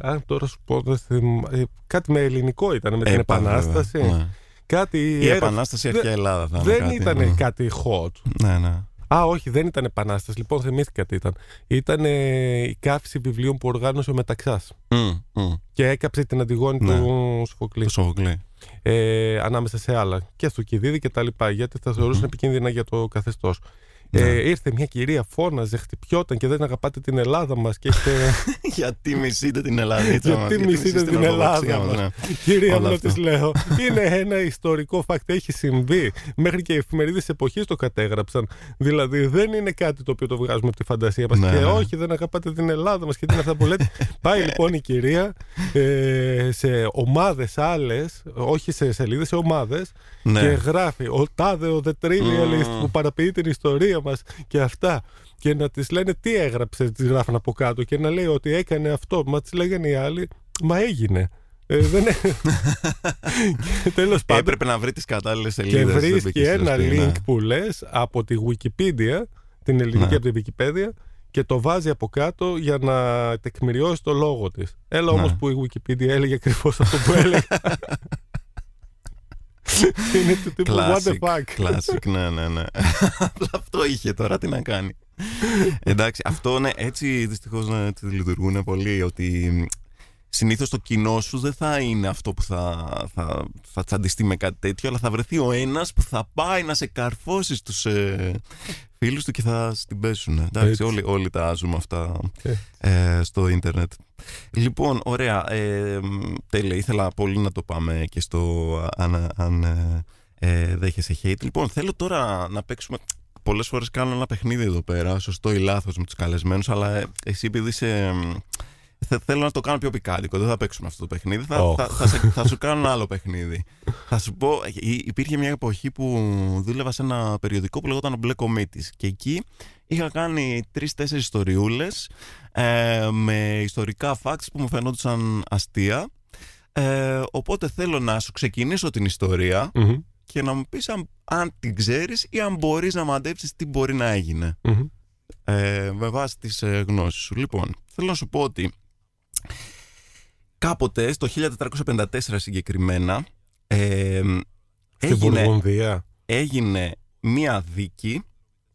αν τώρα σου πω, δεν θυμ- ε, κάτι με ελληνικό ήταν, με την Ε, πάμε, Επανάσταση. βέβαια. Ναι. Κάτι Η έγραψε- Επανάσταση Δεν- αρχαία Ελλάδα θα είναι Δεν κάτι, ήταν ναι. κάτι hot. Ναι, ναι. Α, όχι, δεν ήταν επανάσταση. Λοιπόν, θυμήθηκα τι ήταν. Ήταν ε, η καύση βιβλίων που οργάνωσε ο Μεταξάς. Μμ, μμ. Και έκαψε την Αντιγόνη Ναι. του Σοφοκλή. Το Σοφοκλή. Ε, ανάμεσα σε άλλα. Και στο Κιδίδη και τα λοιπά. Γιατί θα θεωρούσαν επικίνδυνα για το καθεστώς. Ναι. Ε, ήρθε μια κυρία, φώναζε, χτυπιόταν και δεν αγαπάτε την Ελλάδα μας. Και έχετε. [LAUGHS] Γιατί μισείτε την Ελλάδα. Γιατί μισείτε την Ελλάδα μας. ναι. Κυρία Όλα μου, αυτά. τη λέω. Είναι ένα ιστορικό fact. Έχει συμβεί. Μέχρι και οι εφημερίδες εποχής το κατέγραψαν. Δηλαδή δεν είναι κάτι το οποίο το βγάζουμε από τη φαντασία μας. Ναι, και ναι. όχι, δεν αγαπάτε την Ελλάδα μας και τι είναι αυτά που λέτε; [LAUGHS] Πάει λοιπόν η κυρία ε, σε ομάδες άλλες, όχι σε σελίδες, σε ομάδες Ναι. και γράφει ο τάδε ο The Trivialist Μμμ. που παραποιεί την ιστορία μας και αυτά και να τις λένε τι έγραψε τις γράφουν από κάτω και να λέει ότι έκανε αυτό μα τις λέγανε οι άλλοι μα έγινε ε, δεν έ- και [LAUGHS] τέλος πάντων Έπρεπε να βρει τις κατάλληλες και σελίδες. βρίσκει ένα link που λες από τη Wikipedia την ελληνική Ναι. από τη Wikipedia και το βάζει από κάτω για να τεκμηριώσει το λόγο της. Έλα Ναι. όμως που η Wikipedia έλεγε ακριβώς αυτό που έλεγε. [LAUGHS] [LAUGHS] Είναι του τύπου what the fuck. Classic, ναι, ναι, ναι. [LAUGHS] Απλά αυτό είχε τώρα, τι να κάνει. Εντάξει, αυτό ναι, έτσι δυστυχώς ναι, έτσι λειτουργούν πολύ. Ότι συνήθως το κοινό σου δεν θα είναι αυτό που θα, θα, θα τσαντιστεί με κάτι τέτοιο, αλλά θα βρεθεί ο ένας που θα πάει να σε καρφώσει στους ε, φίλους του και θα στην πέσουν. Εντάξει, Έτσι. όλοι, όλοι τα ζούμε αυτά Ε. ε, στο ίντερνετ. Λοιπόν, ωραία. Ε, μ, τέλεια. Ήθελα πολύ να το πάμε και στο αν, αν ε, ε, δέχεσαι hate. Λοιπόν, θέλω τώρα να παίξουμε. Πολλές φορές κάνω ένα παιχνίδι εδώ πέρα, σωστό ή λάθος με τους καλεσμένους, αλλά ε, εσύ επειδή είσαι. μ, θε- θέλω να το κάνω πιο πικάντικο. Δεν θα παίξουμε αυτό το παιχνίδι. Θα, Οχ. θα, θα, σε- θα σου κάνω ένα άλλο παιχνίδι. θα σου πω, υ- υπήρχε μια εποχή που δούλευα σε ένα περιοδικό που λεγόταν Μπλε Κομίτη. Και εκεί είχα κάνει τρει-τέσσερι ιστοριούλες ε, με ιστορικά facts που μου φαινόντουσαν αστεία. Ε, οπότε θέλω να σου ξεκινήσω την ιστορία Μμμ, και να μου πεις αν, αν την ξέρεις ή αν μπορείς να μαντέψεις τι μπορεί να έγινε μμμ. ε, με βάση τις ε, γνώσεις σου. Λοιπόν, θέλω να σου πω ότι κάποτε στο 1454 συγκεκριμένα ε, Στην έγινε, Βουργονδία. έγινε μία δίκη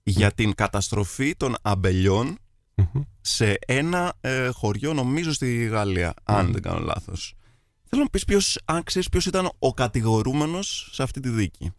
για την καταστροφή των αμπελιών Μμμ. σε ένα ε, χωριό νομίζω στη Γαλλία, αν Μμμ. δεν κάνω λάθος. Θέλω να πεις ποιος, αν ξέρεις ποιος ήταν ο κατηγορούμενος σε αυτή τη δίκη;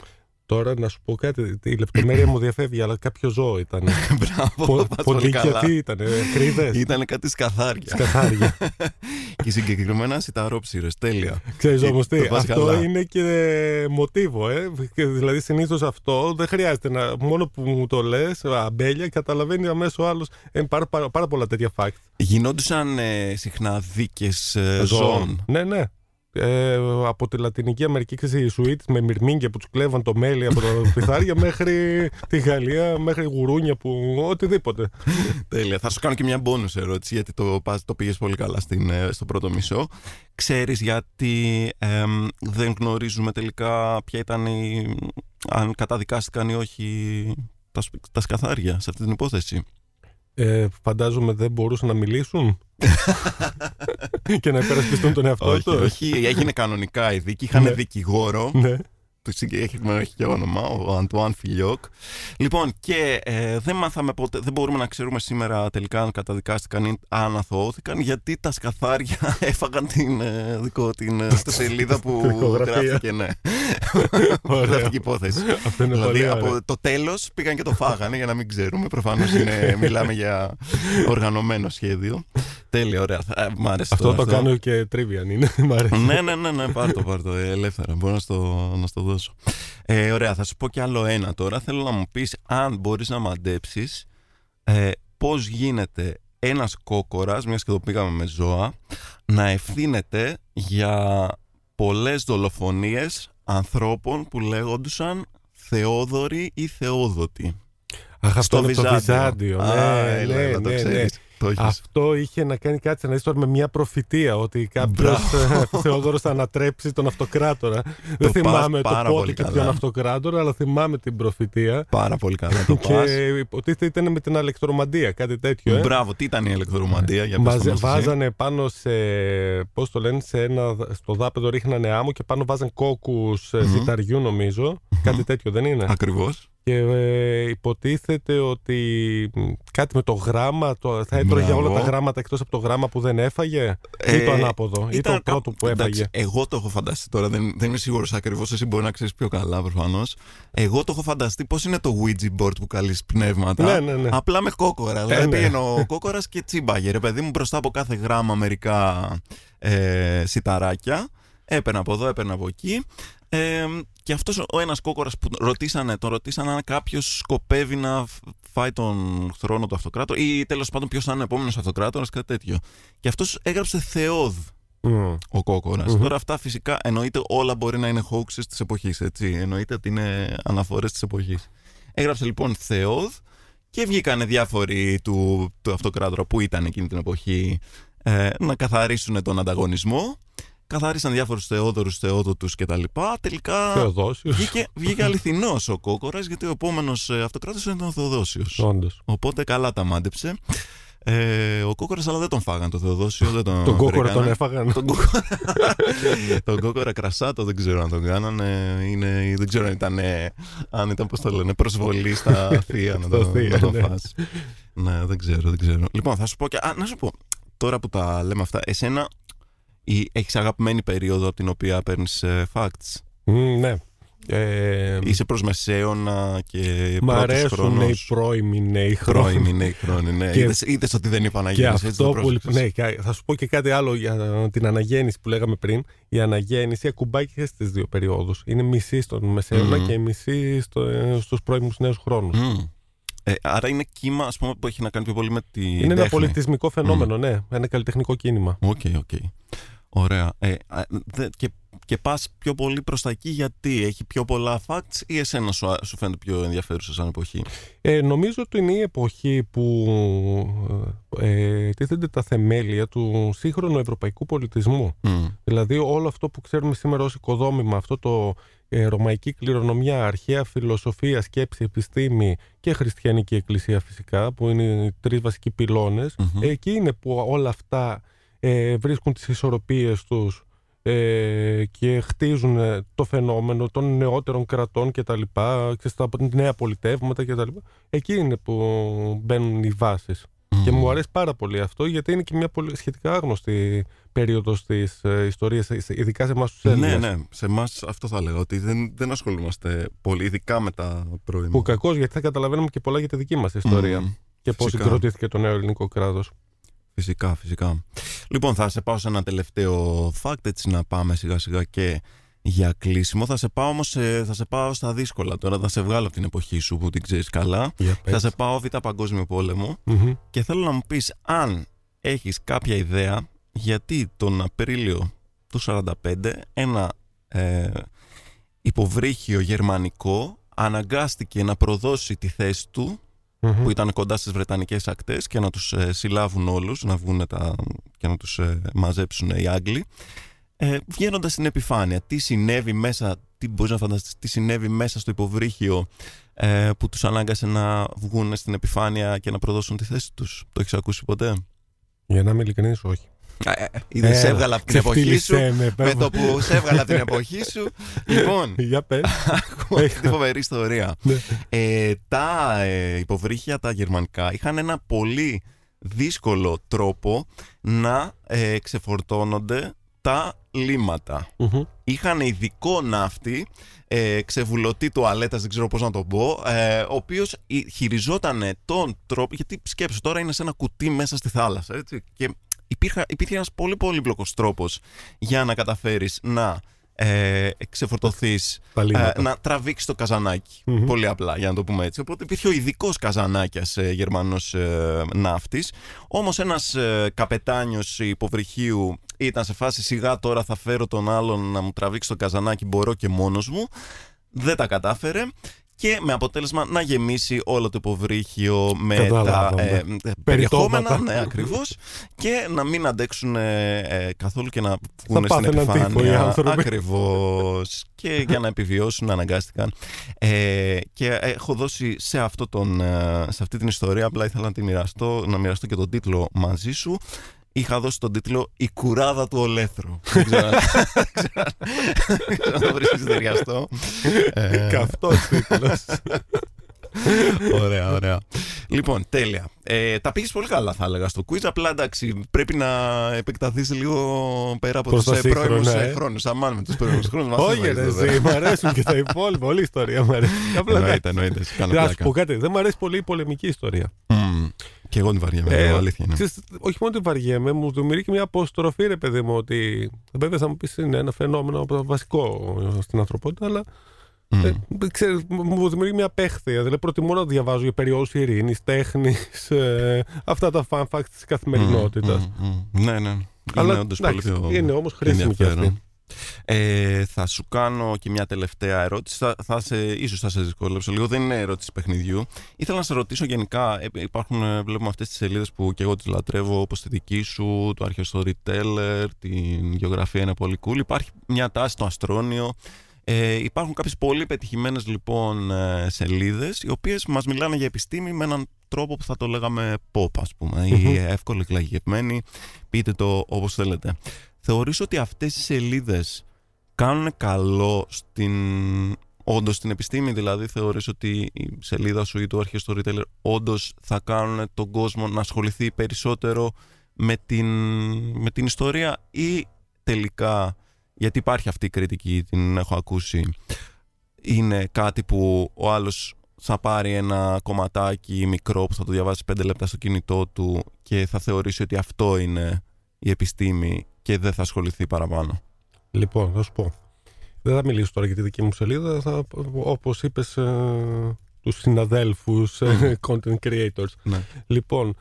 Τώρα να σου πω κάτι. Η λεπτομέρεια μου διαφεύγει, αλλά κάποιο ζώο ήταν. [LAUGHS] Μπράβο, πας πολύ Πολύ καλά. τι ήταν, κρίδε. Ήταν κάτι σκαθάρια. Σκαθάρια. [LAUGHS] και συγκεκριμένα σιταρόψυρες, τέλεια. Ξέρεις Ε, όμως τι, το πας αυτό καλά. είναι και μοτίβο, ε. Και Δηλαδή συνήθως αυτό δεν χρειάζεται να, μόνο που μου το λες, αμπέλια, καταλαβαίνει αμέσως ο άλλος, ε, πάρα, πάρα, πάρα πολλά τέτοια fact. Γινόντουσαν ε, συχνά δίκες ε, ζώων. Ναι, ναι. Ε, από τη Λατινική Αμερική ξέρεις, οι Σουίτες με μυρμήγκια που τους κλέβαν το μέλι από τα [LAUGHS] πιθάρια μέχρι τη Γαλλία, μέχρι γουρούνια που οτιδήποτε. Τέλεια. Θα σου κάνω και μια bonus ερώτηση, γιατί το, πας- το πήγες πολύ καλά στην, ε, στο πρώτο μισό. Ξέρεις γιατί εμ, δεν γνωρίζουμε τελικά ποια ήταν η, αν καταδικάστηκαν ή όχι τα, σπ- τα σκαθάρια σε αυτή την υπόθεση; Ε, φαντάζομαι δεν μπορούσαν να μιλήσουν; [LAUGHS] Και να υπερασπιστούν τον εαυτό όχι, τους; όχι, έγινε κανονικά η δίκη. Είχαν Ναι. δικηγόρο. Ναι. Του συγκεκριμένο έχει και όνομα, ο Αντουάν Φιλιόκ. Λοιπόν, και ε, δεν μάθαμε ποτέ, δεν μπορούμε να ξέρουμε σήμερα τελικά αν καταδικάστηκαν ή αν αθωώθηκαν, γιατί τα σκαθάρια [LAUGHS] έφαγαν την, ε, δικό, την ε, στη [LAUGHS] σελίδα που Δικογραφία. γράφτηκε, ναι. [LAUGHS] Ωραία. Γράφτηκε υπόθεση. Αυτό είναι δηλαδή πολύ ωραίο. από το τέλος πήγαν και το φάγανε για να μην ξέρουμε. Προφανώς μιλάμε για οργανωμένο σχέδιο. Τέλεια, ωραία. Θα- ε, Μ' άρεσε Αυτό τώρα το κάνω και τρίβια αν είναι. Μ' αρέσει. ναι, ναι, ναι, ναι, πάρ' το, πάρ' το, ε, ελεύθερα, μπορώ να στο, να στο δώσω. Ε, ωραία, θα σου πω κι άλλο ένα τώρα. Θέλω να μου πεις αν μπορείς να μαντέψεις ε, πώς γίνεται ένας κόκορας, μιας και εδώ πήγαμε με ζώα, να ευθύνεται για πολλές δολοφονίες ανθρώπων που λέγοντουσαν Θεόδωροι ή Θεόδοτοι. Αχ, αυτό είναι το Βυζάντιο. Α, Ναι, έλα, ναι, έλα, το ναι, ναι. Ξέρεις. Το έχεις. Αυτό είχε να κάνει κάτι να δεις τώρα με μια προφητεία ότι κάποιος Μπράβο. Θεόδωρος θα ανατρέψει τον αυτοκράτορα. Δεν πας θυμάμαι το πάρα πότε πολύ και καλά. ποιον αυτοκράτορα, αλλά θυμάμαι την προφητεία. Πάρα πολύ καλά το πας. Και υποτίθεται ήταν με την αλεκτρομαντία, κάτι τέτοιο. Ε. Μπράβο, τι ήταν η ηλεκτρομαντία για πες το Μαζε, μας εσύ. βάζανε πάνω σε, πώς το λένε, σε ένα, στο δάπεδο ρίχνανε άμμο και πάνω βάζαν κόκκους ε, Μμμ. ζυταριού νομίζω. Κάτι τέτοιο δεν είναι; Ακριβώς. Και ε, υποτίθεται ότι μ, κάτι με το γράμμα, το, θα έτρωγε Μπράβο. όλα τα γράμματα εκτός από το γράμμα που δεν έφαγε; Ή το Ε, ανάποδο ή Ήταν το πρώτο που εντάξει, έφαγε; εγώ το έχω φανταστεί τώρα, δεν, δεν είμαι σίγουρος ακριβώς. Εσύ μπορεί να ξέρεις πιο καλά προφανώς. Εγώ το έχω φανταστεί πώς είναι το Ouija board που καλείς πνεύματα. Ναι, ναι, ναι. Απλά με κόκορα. Ε, Δηλαδή ναι. πήγαινε ο κόκορας και τσίμπαγε. Ρε παιδί μου μπροστά από κάθε γράμμα μερικά ε, σιταράκια. Έπαιρνα από εδώ, έπαιρνα από εκεί. Ε, και αυτός ο ένας κόκορας που ρωτήσανε, τον ρωτήσανε αν κάποιος σκοπεύει να φ- φάει τον θρόνο του αυτοκράτορα ή τέλος πάντων ποιος θα είναι ο επόμενος αυτοκράτορας, κάτι τέτοιο. Και αυτός έγραψε Θεόδ Μμ. ο κόκορας. Μμμ. Τώρα αυτά φυσικά εννοείται όλα μπορεί να είναι hoaxes της εποχής, έτσι. Εννοείται ότι είναι αναφορές της εποχής. Έγραψε λοιπόν Θεόδ και βγήκανε διάφοροι του, του αυτοκράτορα που ήταν εκείνη την εποχή ε, να καθαρίσουν τον ανταγωνισμό. Καθάρισαν διάφορους Θεόδωρους, Θεόδοτου κτλ. Τελικά Θεοδόσιος. βγήκε, βγήκε αληθινός ο κόκορας γιατί ο επόμενος αυτοκράτορα ήταν ο Θεοδόσιος. Όντως. Οπότε καλά τα μάντεψε. Ε, ο κόκορας, αλλά δεν τον φάγαν το Θεοδόσιο. Δεν τον Τον κόκορα βρήκανε. τον έφαγαν. Τον κόκορα, [LAUGHS] τον κόκορα κρασάτο δεν ξέρω αν τον κάνανε. Είναι, δεν ξέρω αν ήταν, ε, αν ήταν πώς το λένε, προσβολή στα [LAUGHS] θεία να το, Στα θεία, να το ναι. φας. Ναι, δεν ξέρω, δεν ξέρω. Λοιπόν, θα σου πω και. Α, να σου πω. Τώρα που τα λέμε αυτά, εσένα η, έχεις αγαπημένη περίοδο από την οποία παίρνεις ε, facts; Μμ, Ναι. Ε, Είσαι προς μεσαίωνα και Μ' πρώτος αρέσουν χρόνος. οι πρώιμοι νέοι χρόνοι. Πρώιμοι νέοι χρόνοι, ναι. Και- Είδες, είδες ότι δεν είπα να Και γίνεις έτσι, αυτό το που. πρόσεξες. Ναι, και θα σου πω και κάτι άλλο για την αναγέννηση που λέγαμε πριν. Η αναγέννηση ακουμπάει και στις δύο περιόδους. Είναι μισή στον μεσαίωνα Μμμ. και μισή στο, στους πρώιμους νέους χρόνους. Μμ. Ε, άρα είναι κύμα ας πούμε, που έχει να κάνει πιο πολύ με τη Είναι ένα τέχνη. πολιτισμικό φαινόμενο, ναι. Ένα καλλιτεχνικό κίνημα. OK, OK. Ωραία. Ε, α, δε- και, και πας πιο πολύ προς τα εκεί γιατί έχει πιο πολλά facts ή εσένα σου, α- σου φαίνεται πιο ενδιαφέρουσα σαν εποχή; Ε, νομίζω ότι είναι η εποχή που ε, τίθενται τα θεμέλια του σύγχρονου ευρωπαϊκού πολιτισμού. Μμ. Δηλαδή όλο αυτό που ξέρουμε σήμερα ως οικοδόμημα, αυτό το ε, ρωμαϊκή κληρονομιά, αρχαία φιλοσοφία, σκέψη, επιστήμη και χριστιανική εκκλησία φυσικά, που είναι οι τρεις βασικοί πυλώνες, Μμμ. εκεί είναι που όλα αυτά ε, βρίσκουν τις ισορροπίες τους ε, και χτίζουν ε, το φαινόμενο των νεότερων κρατών και τα λοιπά, και στα νέα πολιτεύματα και τα λοιπά. Εκεί είναι που μπαίνουν οι βάσεις. Και μου αρέσει πάρα πολύ αυτό γιατί είναι και μια πολύ σχετικά άγνωστη περίοδος της ε, ιστορίας, ε, ειδικά σε εμάς τους Έλληνες. Ναι, ναι. Σε εμάς αυτό θα λέγα ότι δεν, δεν ασχολούμαστε πολύ, ειδικά με τα πρώιμα. Που κακώς γιατί θα καταλαβαίνουμε και πολλά για τη δική μας ιστορία Μμ. και πώς φυσικά. συγκροτήθηκε το νέο ελληνικό κράτος. Φυσικά, φυσικά. Λοιπόν, θα σε πάω σε ένα τελευταίο fact, έτσι να πάμε σιγά σιγά και για κλείσιμο. Θα σε πάω όμως, σε- θα σε πάω στα δύσκολα τώρα, θα σε βγάλω από την εποχή σου που την ξέρεις καλά. Για Θα σε πάω β' παγκόσμιο πόλεμο Μμμ. και θέλω να μου πεις αν έχεις κάποια ιδέα γιατί τον Απρίλιο του 45 ένα ε, υποβρύχιο γερμανικό αναγκάστηκε να προδώσει τη θέση του Μμμ. που ήταν κοντά στις Βρετανικές ακτές και να τους ε, συλλάβουν όλους να βγουν τα, και να τους ε, μαζέψουν οι Άγγλοι ε, βγαίνοντας στην επιφάνεια τι συνέβη μέσα τι μπορείς να φανταστείς τι συνέβη μέσα στο υποβρύχιο ε, που τους ανάγκασε να βγουν στην επιφάνεια και να προδώσουν τη θέση τους. Το έχεις ακούσει ποτέ; Για να είμαι ειλικρινής, όχι. Είδε, Έλα, σε έβγαλα από την εποχή σου. ξεφτύλισέ με, Με πες το που σε έβγαλα από την εποχή σου. [LAUGHS] Λοιπόν, Για πες. Ακούω αυτή τη φοβερή ιστορία. Ναι. Ε, τα ε, υποβρύχια τα γερμανικά είχαν ένα πολύ δύσκολο τρόπο να ε, ξεφορτώνονται τα λίματα. Μμμ. Είχαν ειδικό ναύτη, ε, ξεβουλωτή τουαλέτας, δεν ξέρω πώς να το πω, ε, ο οποίος ε, χειριζόταν τον τρόπο, γιατί σκέψου τώρα είναι σε ένα κουτί μέσα στη θάλασσα, έτσι, και υπήρχε, υπήρχε ένας πολύ πολύπλοκος τρόπος για να καταφέρεις να ε, ξεφορτωθείς Τα λίμματα. ε, να τραβήξεις το καζανάκι. Μμμ. Πολύ απλά, για να το πούμε έτσι. Οπότε υπήρχε ο ειδικός καζανάκιας ε, Γερμανός ε, ναύτης. Όμως ένας ε, καπετάνιος υποβρυχίου ήταν σε φάση σιγά τώρα θα φέρω τον άλλον να μου τραβήξει το καζανάκι, μπορώ και μόνος μου. Δεν τα κατάφερε. Και με αποτέλεσμα να γεμίσει όλο το υποβρύχιο με τα Καταλάβαμε. ε, ε, Περιτώματα. περιεχόμενα, ναι, ακριβώς, και να μην αντέξουν ε, ε, καθόλου και να βγουν στην πάθαιναν τύφο οι επιφάνεια. άνθρωποι. Ακριβώς. και για να επιβιώσουν αναγκάστηκαν. Ε, και έχω δώσει σε, αυτό τον, ε, σε αυτή την ιστορία, απλά ήθελα να τη μοιραστώ, να μοιραστώ και τον τίτλο μαζί σου. Είχα δώσει τον τίτλο «Η κουράδα του ολέθρου». [LAUGHS] Δεν ξέρω αν- δεν ξέρω αν το βρίσκεις ταιριαστό. Ε, Καυτός τίτλος. Ωραία, ωραία. Λοιπόν, τέλεια. Ε, τα πήγες πολύ καλά, θα έλεγα, στο quiz. Απλά εντάξει, πρέπει να επεκταθείς λίγο πέρα από Προς τους τα πρώιμου σύγχρονα, ε. χρόνους. Αμάν με τους πρώιμους χρόνους. Όχι, ρε, εσύ, μ' αρέσουν και τα υπόλοιπα. Όλη η ιστορία μου αρέσει. Απλά Εννοείται, εννοείται. σε Κάνω Να σου πλάκα. πω κάτι, δεν μου αρέσει πολύ η πολεμική ιστορία. Μμμ. Και εγώ την βαριέμαι, Ε, ε, αλήθεια είναι. ξέρεις, όχι μόνο ότι βαριέμαι, μου δημιουργεί και μια αποστροφή, ρε παιδί μου, ότι βέβαια θα μου πεις είναι ένα φαινόμενο βασικό στην ανθρωπότητα, αλλά Μμ. ε, ξέρεις, μου δημιουργεί μια απέχθεια. Δηλαδή, προτιμώ να διαβάζω για περιόδου ειρήνης, τέχνης, αυτά τα fun facts της καθημερινότητας. Μμ, μμ. Ναι, ναι. Αλλά είναι όντως πολύ εντάξει, πιο είναι όμως χρήσιμη και ενδιαφέρον. αυτή. Ε, θα σου κάνω και μια τελευταία ερώτηση. Θα, θα σε, ίσως θα σε δυσκολέψω λίγο. Δεν είναι ερώτηση παιχνιδιού. Ήθελα να σε ρωτήσω γενικά. ε, Υπάρχουν, ε, βλέπουμε αυτές τις σελίδες που και εγώ τις λατρεύω, όπως τη δική σου, το αρχαίο storyteller, την γεωγραφία είναι πολύ cool. Υπάρχει μια τάση στο αστρόνιο. Ε, υπάρχουν κάποιες πολύ πετυχημένες λοιπόν ε, σελίδες οι οποίες μας μιλάνε για επιστήμη με έναν τρόπο που θα το λέγαμε pop ας πούμε ή Μμμ. εύκολο εκλαγευμένη πείτε το όπως θέλετε θεωρείς ότι αυτές οι σελίδες κάνουν καλό στην όντως στην επιστήμη; Δηλαδή θεωρείς ότι η σελίδα σου ή το αρχαίο storyteller όντως θα κάνουν τον κόσμο να ασχοληθεί περισσότερο με την, με την ιστορία ή τελικά γιατί υπάρχει αυτή η κριτική την έχω ακούσει είναι κάτι που ο άλλος θα πάρει ένα κομματάκι μικρό που θα το διαβάσει πέντε λεπτά στο κινητό του και θα θεωρήσει ότι αυτό είναι η επιστήμη και δεν θα ασχοληθεί παραπάνω. Λοιπόν, θα σου πω. Δεν θα μιλήσω τώρα για τη δική μου σελίδα. Θα, όπως είπες, ε, τους συναδέλφους ε, content creators. Ναι. Λοιπόν,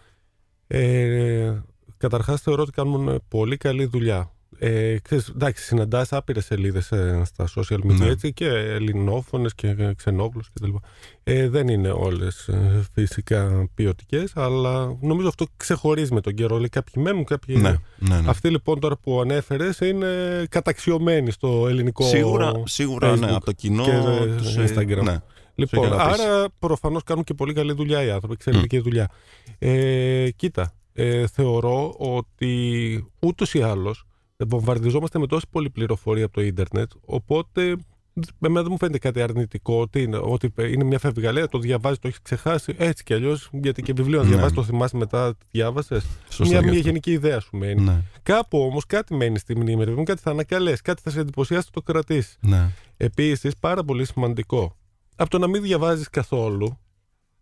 ε, καταρχάς θεωρώ ότι κάνουν πολύ καλή δουλειά. Ε, ξέρεις, εντάξει, συναντάς άπειρες σελίδες ε, στα social media Ναι. έτσι, και ελληνόφωνες και ε, ξενόγλωσσες και τα λοιπά. Ε, δεν είναι όλες ε, φυσικά ποιοτικές, αλλά νομίζω αυτό ξεχωρίζει με τον καιρό. Λέει, κάποιοι μένουν, κάποιοι Ναι, ναι, ναι. αυτοί λοιπόν τώρα που ανέφερες είναι καταξιωμένοι στο ελληνικό Σίγουρα, σίγουρα ναι, Facebook από το κοινό και ε, τους, ε, Instagram. ναι. Λοιπόν, σε αγαπήσει. άρα προφανώς κάνουν και πολύ καλή δουλειά οι άνθρωποι, εξαιρετική δουλειά. Ε, κοίτα, ε, θεωρώ ότι ούτως ή άλλως βομβαρδιζόμαστε με τόση πολλή πληροφορία από το ίντερνετ, οπότε Εμένα δεν μου φαίνεται κάτι αρνητικό ότι είναι, ότι είναι μια φευγαλέα, το διαβάζει, το έχει ξεχάσει έτσι κι αλλιώς. Γιατί και βιβλίο να Ναι. διαβάζει, το θυμάσαι μετά, διάβασες. Σωστό Μια, γι' μια αυτό. γενική ιδέα σου μένει. Ναι, Κάπου όμως κάτι μένει στη μνήμη, ρε παιδί μου, κάτι θα ανακαλέσεις, κάτι θα σε εντυπωσιάσει, το κρατήσεις. ναι. Επίσης, πάρα πολύ σημαντικό, από το να μην διαβάζεις καθόλου,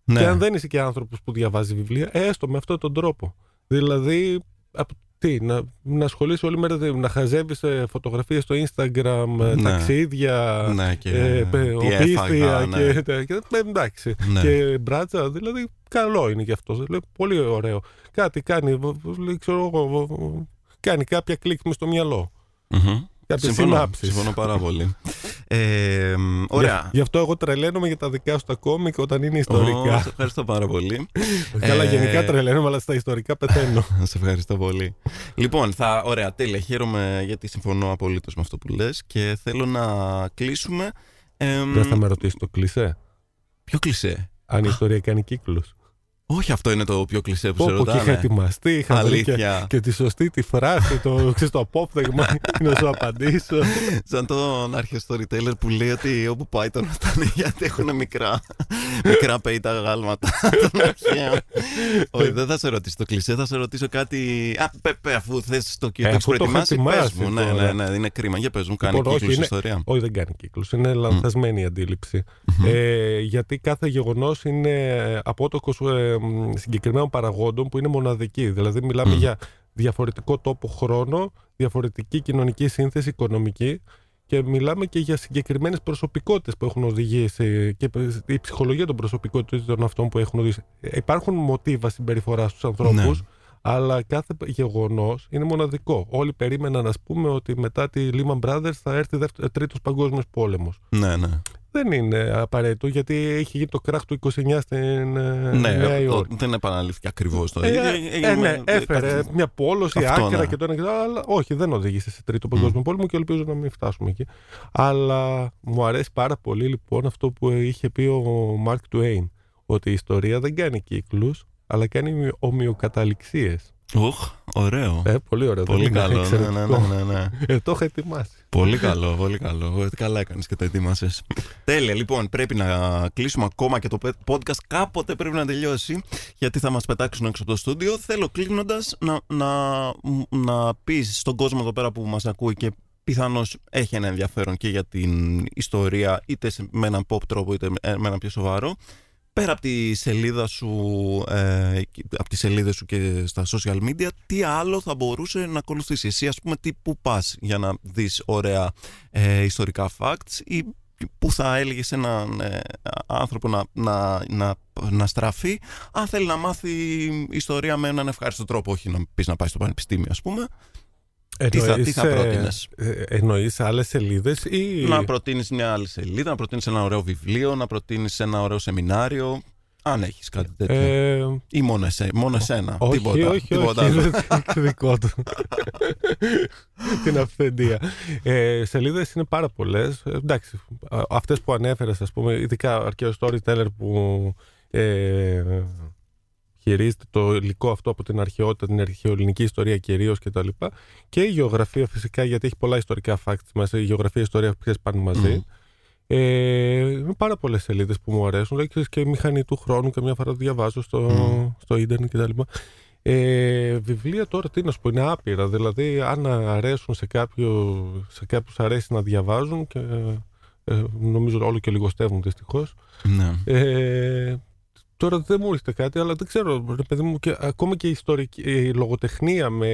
ναι. και αν δεν είσαι και άνθρωπος που διαβάζει βιβλία, έστω με αυτόν τον τρόπο. Δηλαδή, από, τι, να, να ασχολείσαι όλη μέρα, να χαζεύεις φωτογραφίες στο Instagram, ε, Ναι. ταξίδια, Ναι, και ε, πε- τι οπίθια έφαγα, ναι. και, και, και- ε, εντάξει. Ναι. Και μπράτσα, δηλαδή, καλό είναι και αυτό. Δηλαδή, πολύ ωραίο. Κάτι κάνει, β- β- ξέρω εγώ, β- β- κάνει κάποια κλικ μες στο μυαλό. Μμμ. Κάποιε Συμφωνώ, συνάψεις. συμφωνώ πάρα πολύ. Ε, μ, ωραία. Γι' γι' αυτό εγώ τρελαίνομαι για τα δικά σου τα κόμικ όταν είναι ιστορικά. Ω, [LAUGHS] σε ευχαριστώ πάρα πολύ. Καλά, Ε, γενικά τρελαίνομαι, αλλά στα ιστορικά πεθαίνω. [LAUGHS] Σε ευχαριστώ πολύ. λοιπόν, θα, ωραία, τέλεια. Χαίρομαι γιατί συμφωνώ απολύτως με αυτό που λες και θέλω να κλείσουμε. εμ, Δεν θα με ρωτήσει το κλισέ. Πιο κλεισέ. Αν η ιστορία κάνει κύκλους. Όχι, αυτό είναι το πιο κλεισέ που σε Όπου και είχα ρωτάνε. ετοιμαστεί, είχα βρει και, Αλήθεια. και τη σωστή τη φράση, το, ξέρεις, το απόφθεγμα να σου απαντήσω. Σαν τον αρχαίο storyteller που λέει ότι όπου πάει τον ρωτάνε γιατί έχουν μικρά, μικρά πέιτα γάλματα. Τον αρχαίο. Όχι, δεν θα σε ρωτήσω το κλεισέ, θα σε ρωτήσω κάτι. Α, πε, πε, αφού θες το Ε, κύριο αφού το έχω προετοιμάσει, πες ετοιμάσει μου. Ναι, τώρα. ναι, ναι, είναι κρίμα. Για πες μου, κάνει Λοιπόν, όχι, κύκλους είναι- ιστορία. Όχι, δεν κάνει κύκλου. Είναι λανθασμένη η αντίληψη. Ε, γιατί κάθε γεγονός είναι απότοκος ε, μ, συγκεκριμένων παραγόντων που είναι μοναδική. Δηλαδή, μιλάμε Μμ. για διαφορετικό τόπο χρόνο, διαφορετική κοινωνική σύνθεση οικονομική και μιλάμε και για συγκεκριμένες προσωπικότητες που έχουν οδηγήσει και η ψυχολογία των προσωπικότητων αυτών που έχουν οδηγήσει. Ε, Υπάρχουν μοτίβα συμπεριφοράς στους ανθρώπους. Ναι. Αλλά κάθε γεγονός είναι μοναδικό. Όλοι περίμεναν, ας πούμε, ότι μετά τη Lehman Brothers θα έρθει τρίτος παγκόσμιος πόλεμος. Ναι, ναι. Δεν είναι απαραίτητο γιατί έχει γίνει το κράχ του 29 στην ε, Ναι, Νέα το- Υόρκη. δεν επαναλήφθηκε ακριβώς το Ε, ίδιο. ε, Έγινε ε, με- ναι, έφερε κάτι- μια πόλωση Αυτό, άκρα ναι. και το ένα και το άλλο, αλλά όχι, δεν οδήγησε σε τρίτο παγκόσμιο πόλεμο και ελπίζω να μην φτάσουμε εκεί. Αλλά μου αρέσει πάρα πολύ λοιπόν αυτό που είχε πει ο Μάρκ Τουέιν, ότι η ιστορία δεν κάνει κύκλους, αλλά κάνει ομοιοκαταληξίες. Ουχ, ωραίο. Ε, πολύ ωραίο. δεν Πολύ είναι καλό. Ναι, ναι, εξαιρετικό. ναι, ναι, ναι. Ε, το είχα ετοιμάσει. Πολύ καλό, πολύ καλό. Ε, Καλά έκανες και το ετοίμασες. Τέλεια, λοιπόν, πρέπει να κλείσουμε ακόμα και το podcast. Κάποτε πρέπει να τελειώσει, γιατί θα μας πετάξουν έξω από το στούντιο. Θέλω κλείνοντας να, να, να πεις στον κόσμο εδώ πέρα που μας ακούει και πιθανώς έχει ένα ενδιαφέρον και για την ιστορία, είτε σε- με έναν pop τρόπο, είτε με με έναν πιο σοβαρό. Πέρα από τη σελίδα σου, ε, από τις σελίδες σου και στα social media, τι άλλο θα μπορούσε να ακολουθήσει; Εσύ, ας πούμε, τι, πού πας για να δεις ωραία ε, ιστορικά facts ή πού θα έλεγες έναν ε, άνθρωπο να, να, να, να στραφεί αν θέλει να μάθει ιστορία με έναν ευχάριστο τρόπο, όχι να πεις να πάει στο πανεπιστήμιο, ας πούμε. Τι θα- τι θα πρότεινες; Εννοείς άλλες σελίδες ή. Να προτείνεις μια άλλη σελίδα, να προτείνεις ένα ωραίο βιβλίο, να προτείνεις ένα ωραίο σεμινάριο, αν έχεις κάτι τέτοιο. Ε, Ή μόνο, εσέ, μόνο εσένα. όχι, τίποτα, όχι, τίποτα όχι, άλλο. [LAUGHS] δεν είναι δικό του. Την αυθεντία. Ε, Σελίδες είναι πάρα πολλές. εντάξει, αυτές που ανέφερες, ας πούμε, ειδικά ο αρχαίο storyteller που ε, χειρίζεται το υλικό αυτό από την αρχαιότητα, την αρχαιοελληνική ιστορία κυρίως κτλ. Και, και η γεωγραφία φυσικά, γιατί έχει πολλά ιστορικά facts μέσα. Η γεωγραφία, η ιστορία που πάνε μαζί. Μμμ. Ε, είναι πάρα πολλές σελίδες που μου αρέσουν. Δηλαδή, ξέρεις, και η μηχανή του χρόνου, καμιά φορά το διαβάζω στο, Μμ. στο ίντερνετ κτλ. Ε, βιβλία τώρα τι να σου πω, είναι άπειρα. Δηλαδή, αν αρέσουν σε, κάποιο, σε κάποιους αρέσει να διαβάζουν και ε, νομίζω όλο και λιγοστεύουν δυστυχώς. Ναι. Ε, τώρα δεν μου έρχεται κάτι, αλλά δεν ξέρω. Ρε παιδί μου, και, ακόμα και η, ιστορική, η λογοτεχνία με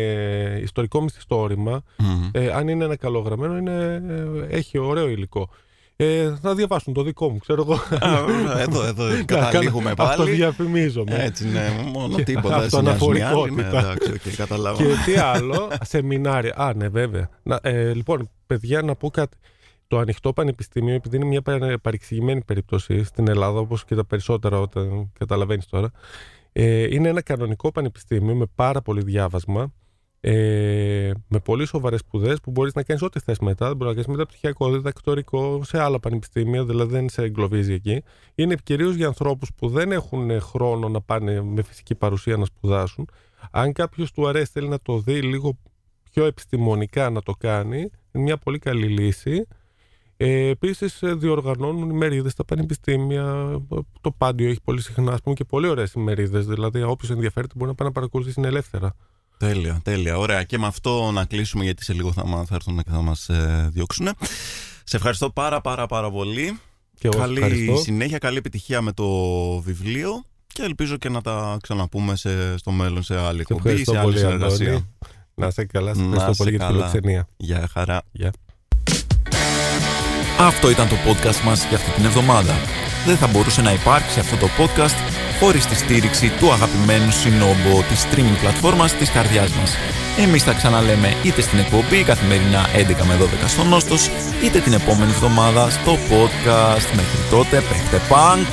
ιστορικό μυθιστόρημα, Μμμ. ε, αν είναι ένα καλογραμμένο, είναι, ε, έχει ωραίο υλικό. Ε, θα διαβάσουν το δικό μου, ξέρω εγώ. Α, Εδώ, εδώ καταλήγουμε Να κάνω- πάλι. Αυτοδιαφημίζομαι. Έτσι, ναι, μόνο Και τίποτα. Δεν σε νοιάζουν οι άλλοι. Ναι, αυτοαναφορικότητα. εντάξει, οκ, καταλάβα. Και τι άλλο, σεμινάρια. Α, ναι, βέβαια. Να, ε, λοιπόν, παιδιά, να πω κάτι. Το ανοιχτό πανεπιστήμιο, επειδή είναι μια παρε- παρεξηγημένη περίπτωση στην Ελλάδα, όπως και τα περισσότερα όταν καταλαβαίνεις τώρα, ε, είναι ένα κανονικό πανεπιστήμιο με πάρα πολύ διάβασμα, ε, με πολύ σοβαρές σπουδές που μπορείς να κάνεις ό,τι θες μετά. Μπορείς να κάνεις μεταπτυχιακό, διδακτορικό σε άλλα πανεπιστήμια, δηλαδή δεν σε εγκλωβίζει εκεί. Είναι κυρίως για ανθρώπους που δεν έχουν χρόνο να πάνε με φυσική παρουσία να σπουδάσουν. Αν κάποιος του αρέσει, θέλει να το δει λίγο πιο επιστημονικά να το κάνει, είναι μια πολύ καλή λύση. Ε, Επίσης, διοργανώνουν ημερίδε στα πανεπιστήμια. Το Πάντιο έχει πολύ συχνά ας πούμε, και πολύ ωραίες ημερίδε. Δηλαδή, όποιος ενδιαφέρεται μπορεί να πάει να παρακολουθήσει είναι ελεύθερα. Τέλεια, τέλεια. Ωραία. Και με αυτό να κλείσουμε γιατί σε λίγο θα, μα- θα έρθουν και θα μας ε, διώξουν. Σε ευχαριστώ πάρα πάρα πάρα πολύ. Και εγώ καλή ευχαριστώ. συνέχεια, καλή επιτυχία με το βιβλίο και ελπίζω και να τα ξαναπούμε σε, στο μέλλον σε άλλη Σε εκπομπή ή ευχαριστώ σε άλλη πολύ, συνεργασία. Αντώνη. Να είσαι καλά. Σε Να ευχαριστώ είσαι πολύ για την καλά. φιλοξενία. Γεια χαρά. Γεια. Αυτό ήταν το podcast μας για αυτή την εβδομάδα. Δεν θα μπορούσε να υπάρξει αυτό το podcast χωρίς τη στήριξη του αγαπημένου συνόμπο της streaming πλατφόρμας της καρδιάς μας. Εμείς τα ξαναλέμε είτε στην εκπομπή καθημερινά 11 με 12 στον Όστος, είτε την επόμενη εβδομάδα στο podcast. Μέχρι τότε παίχτε punk!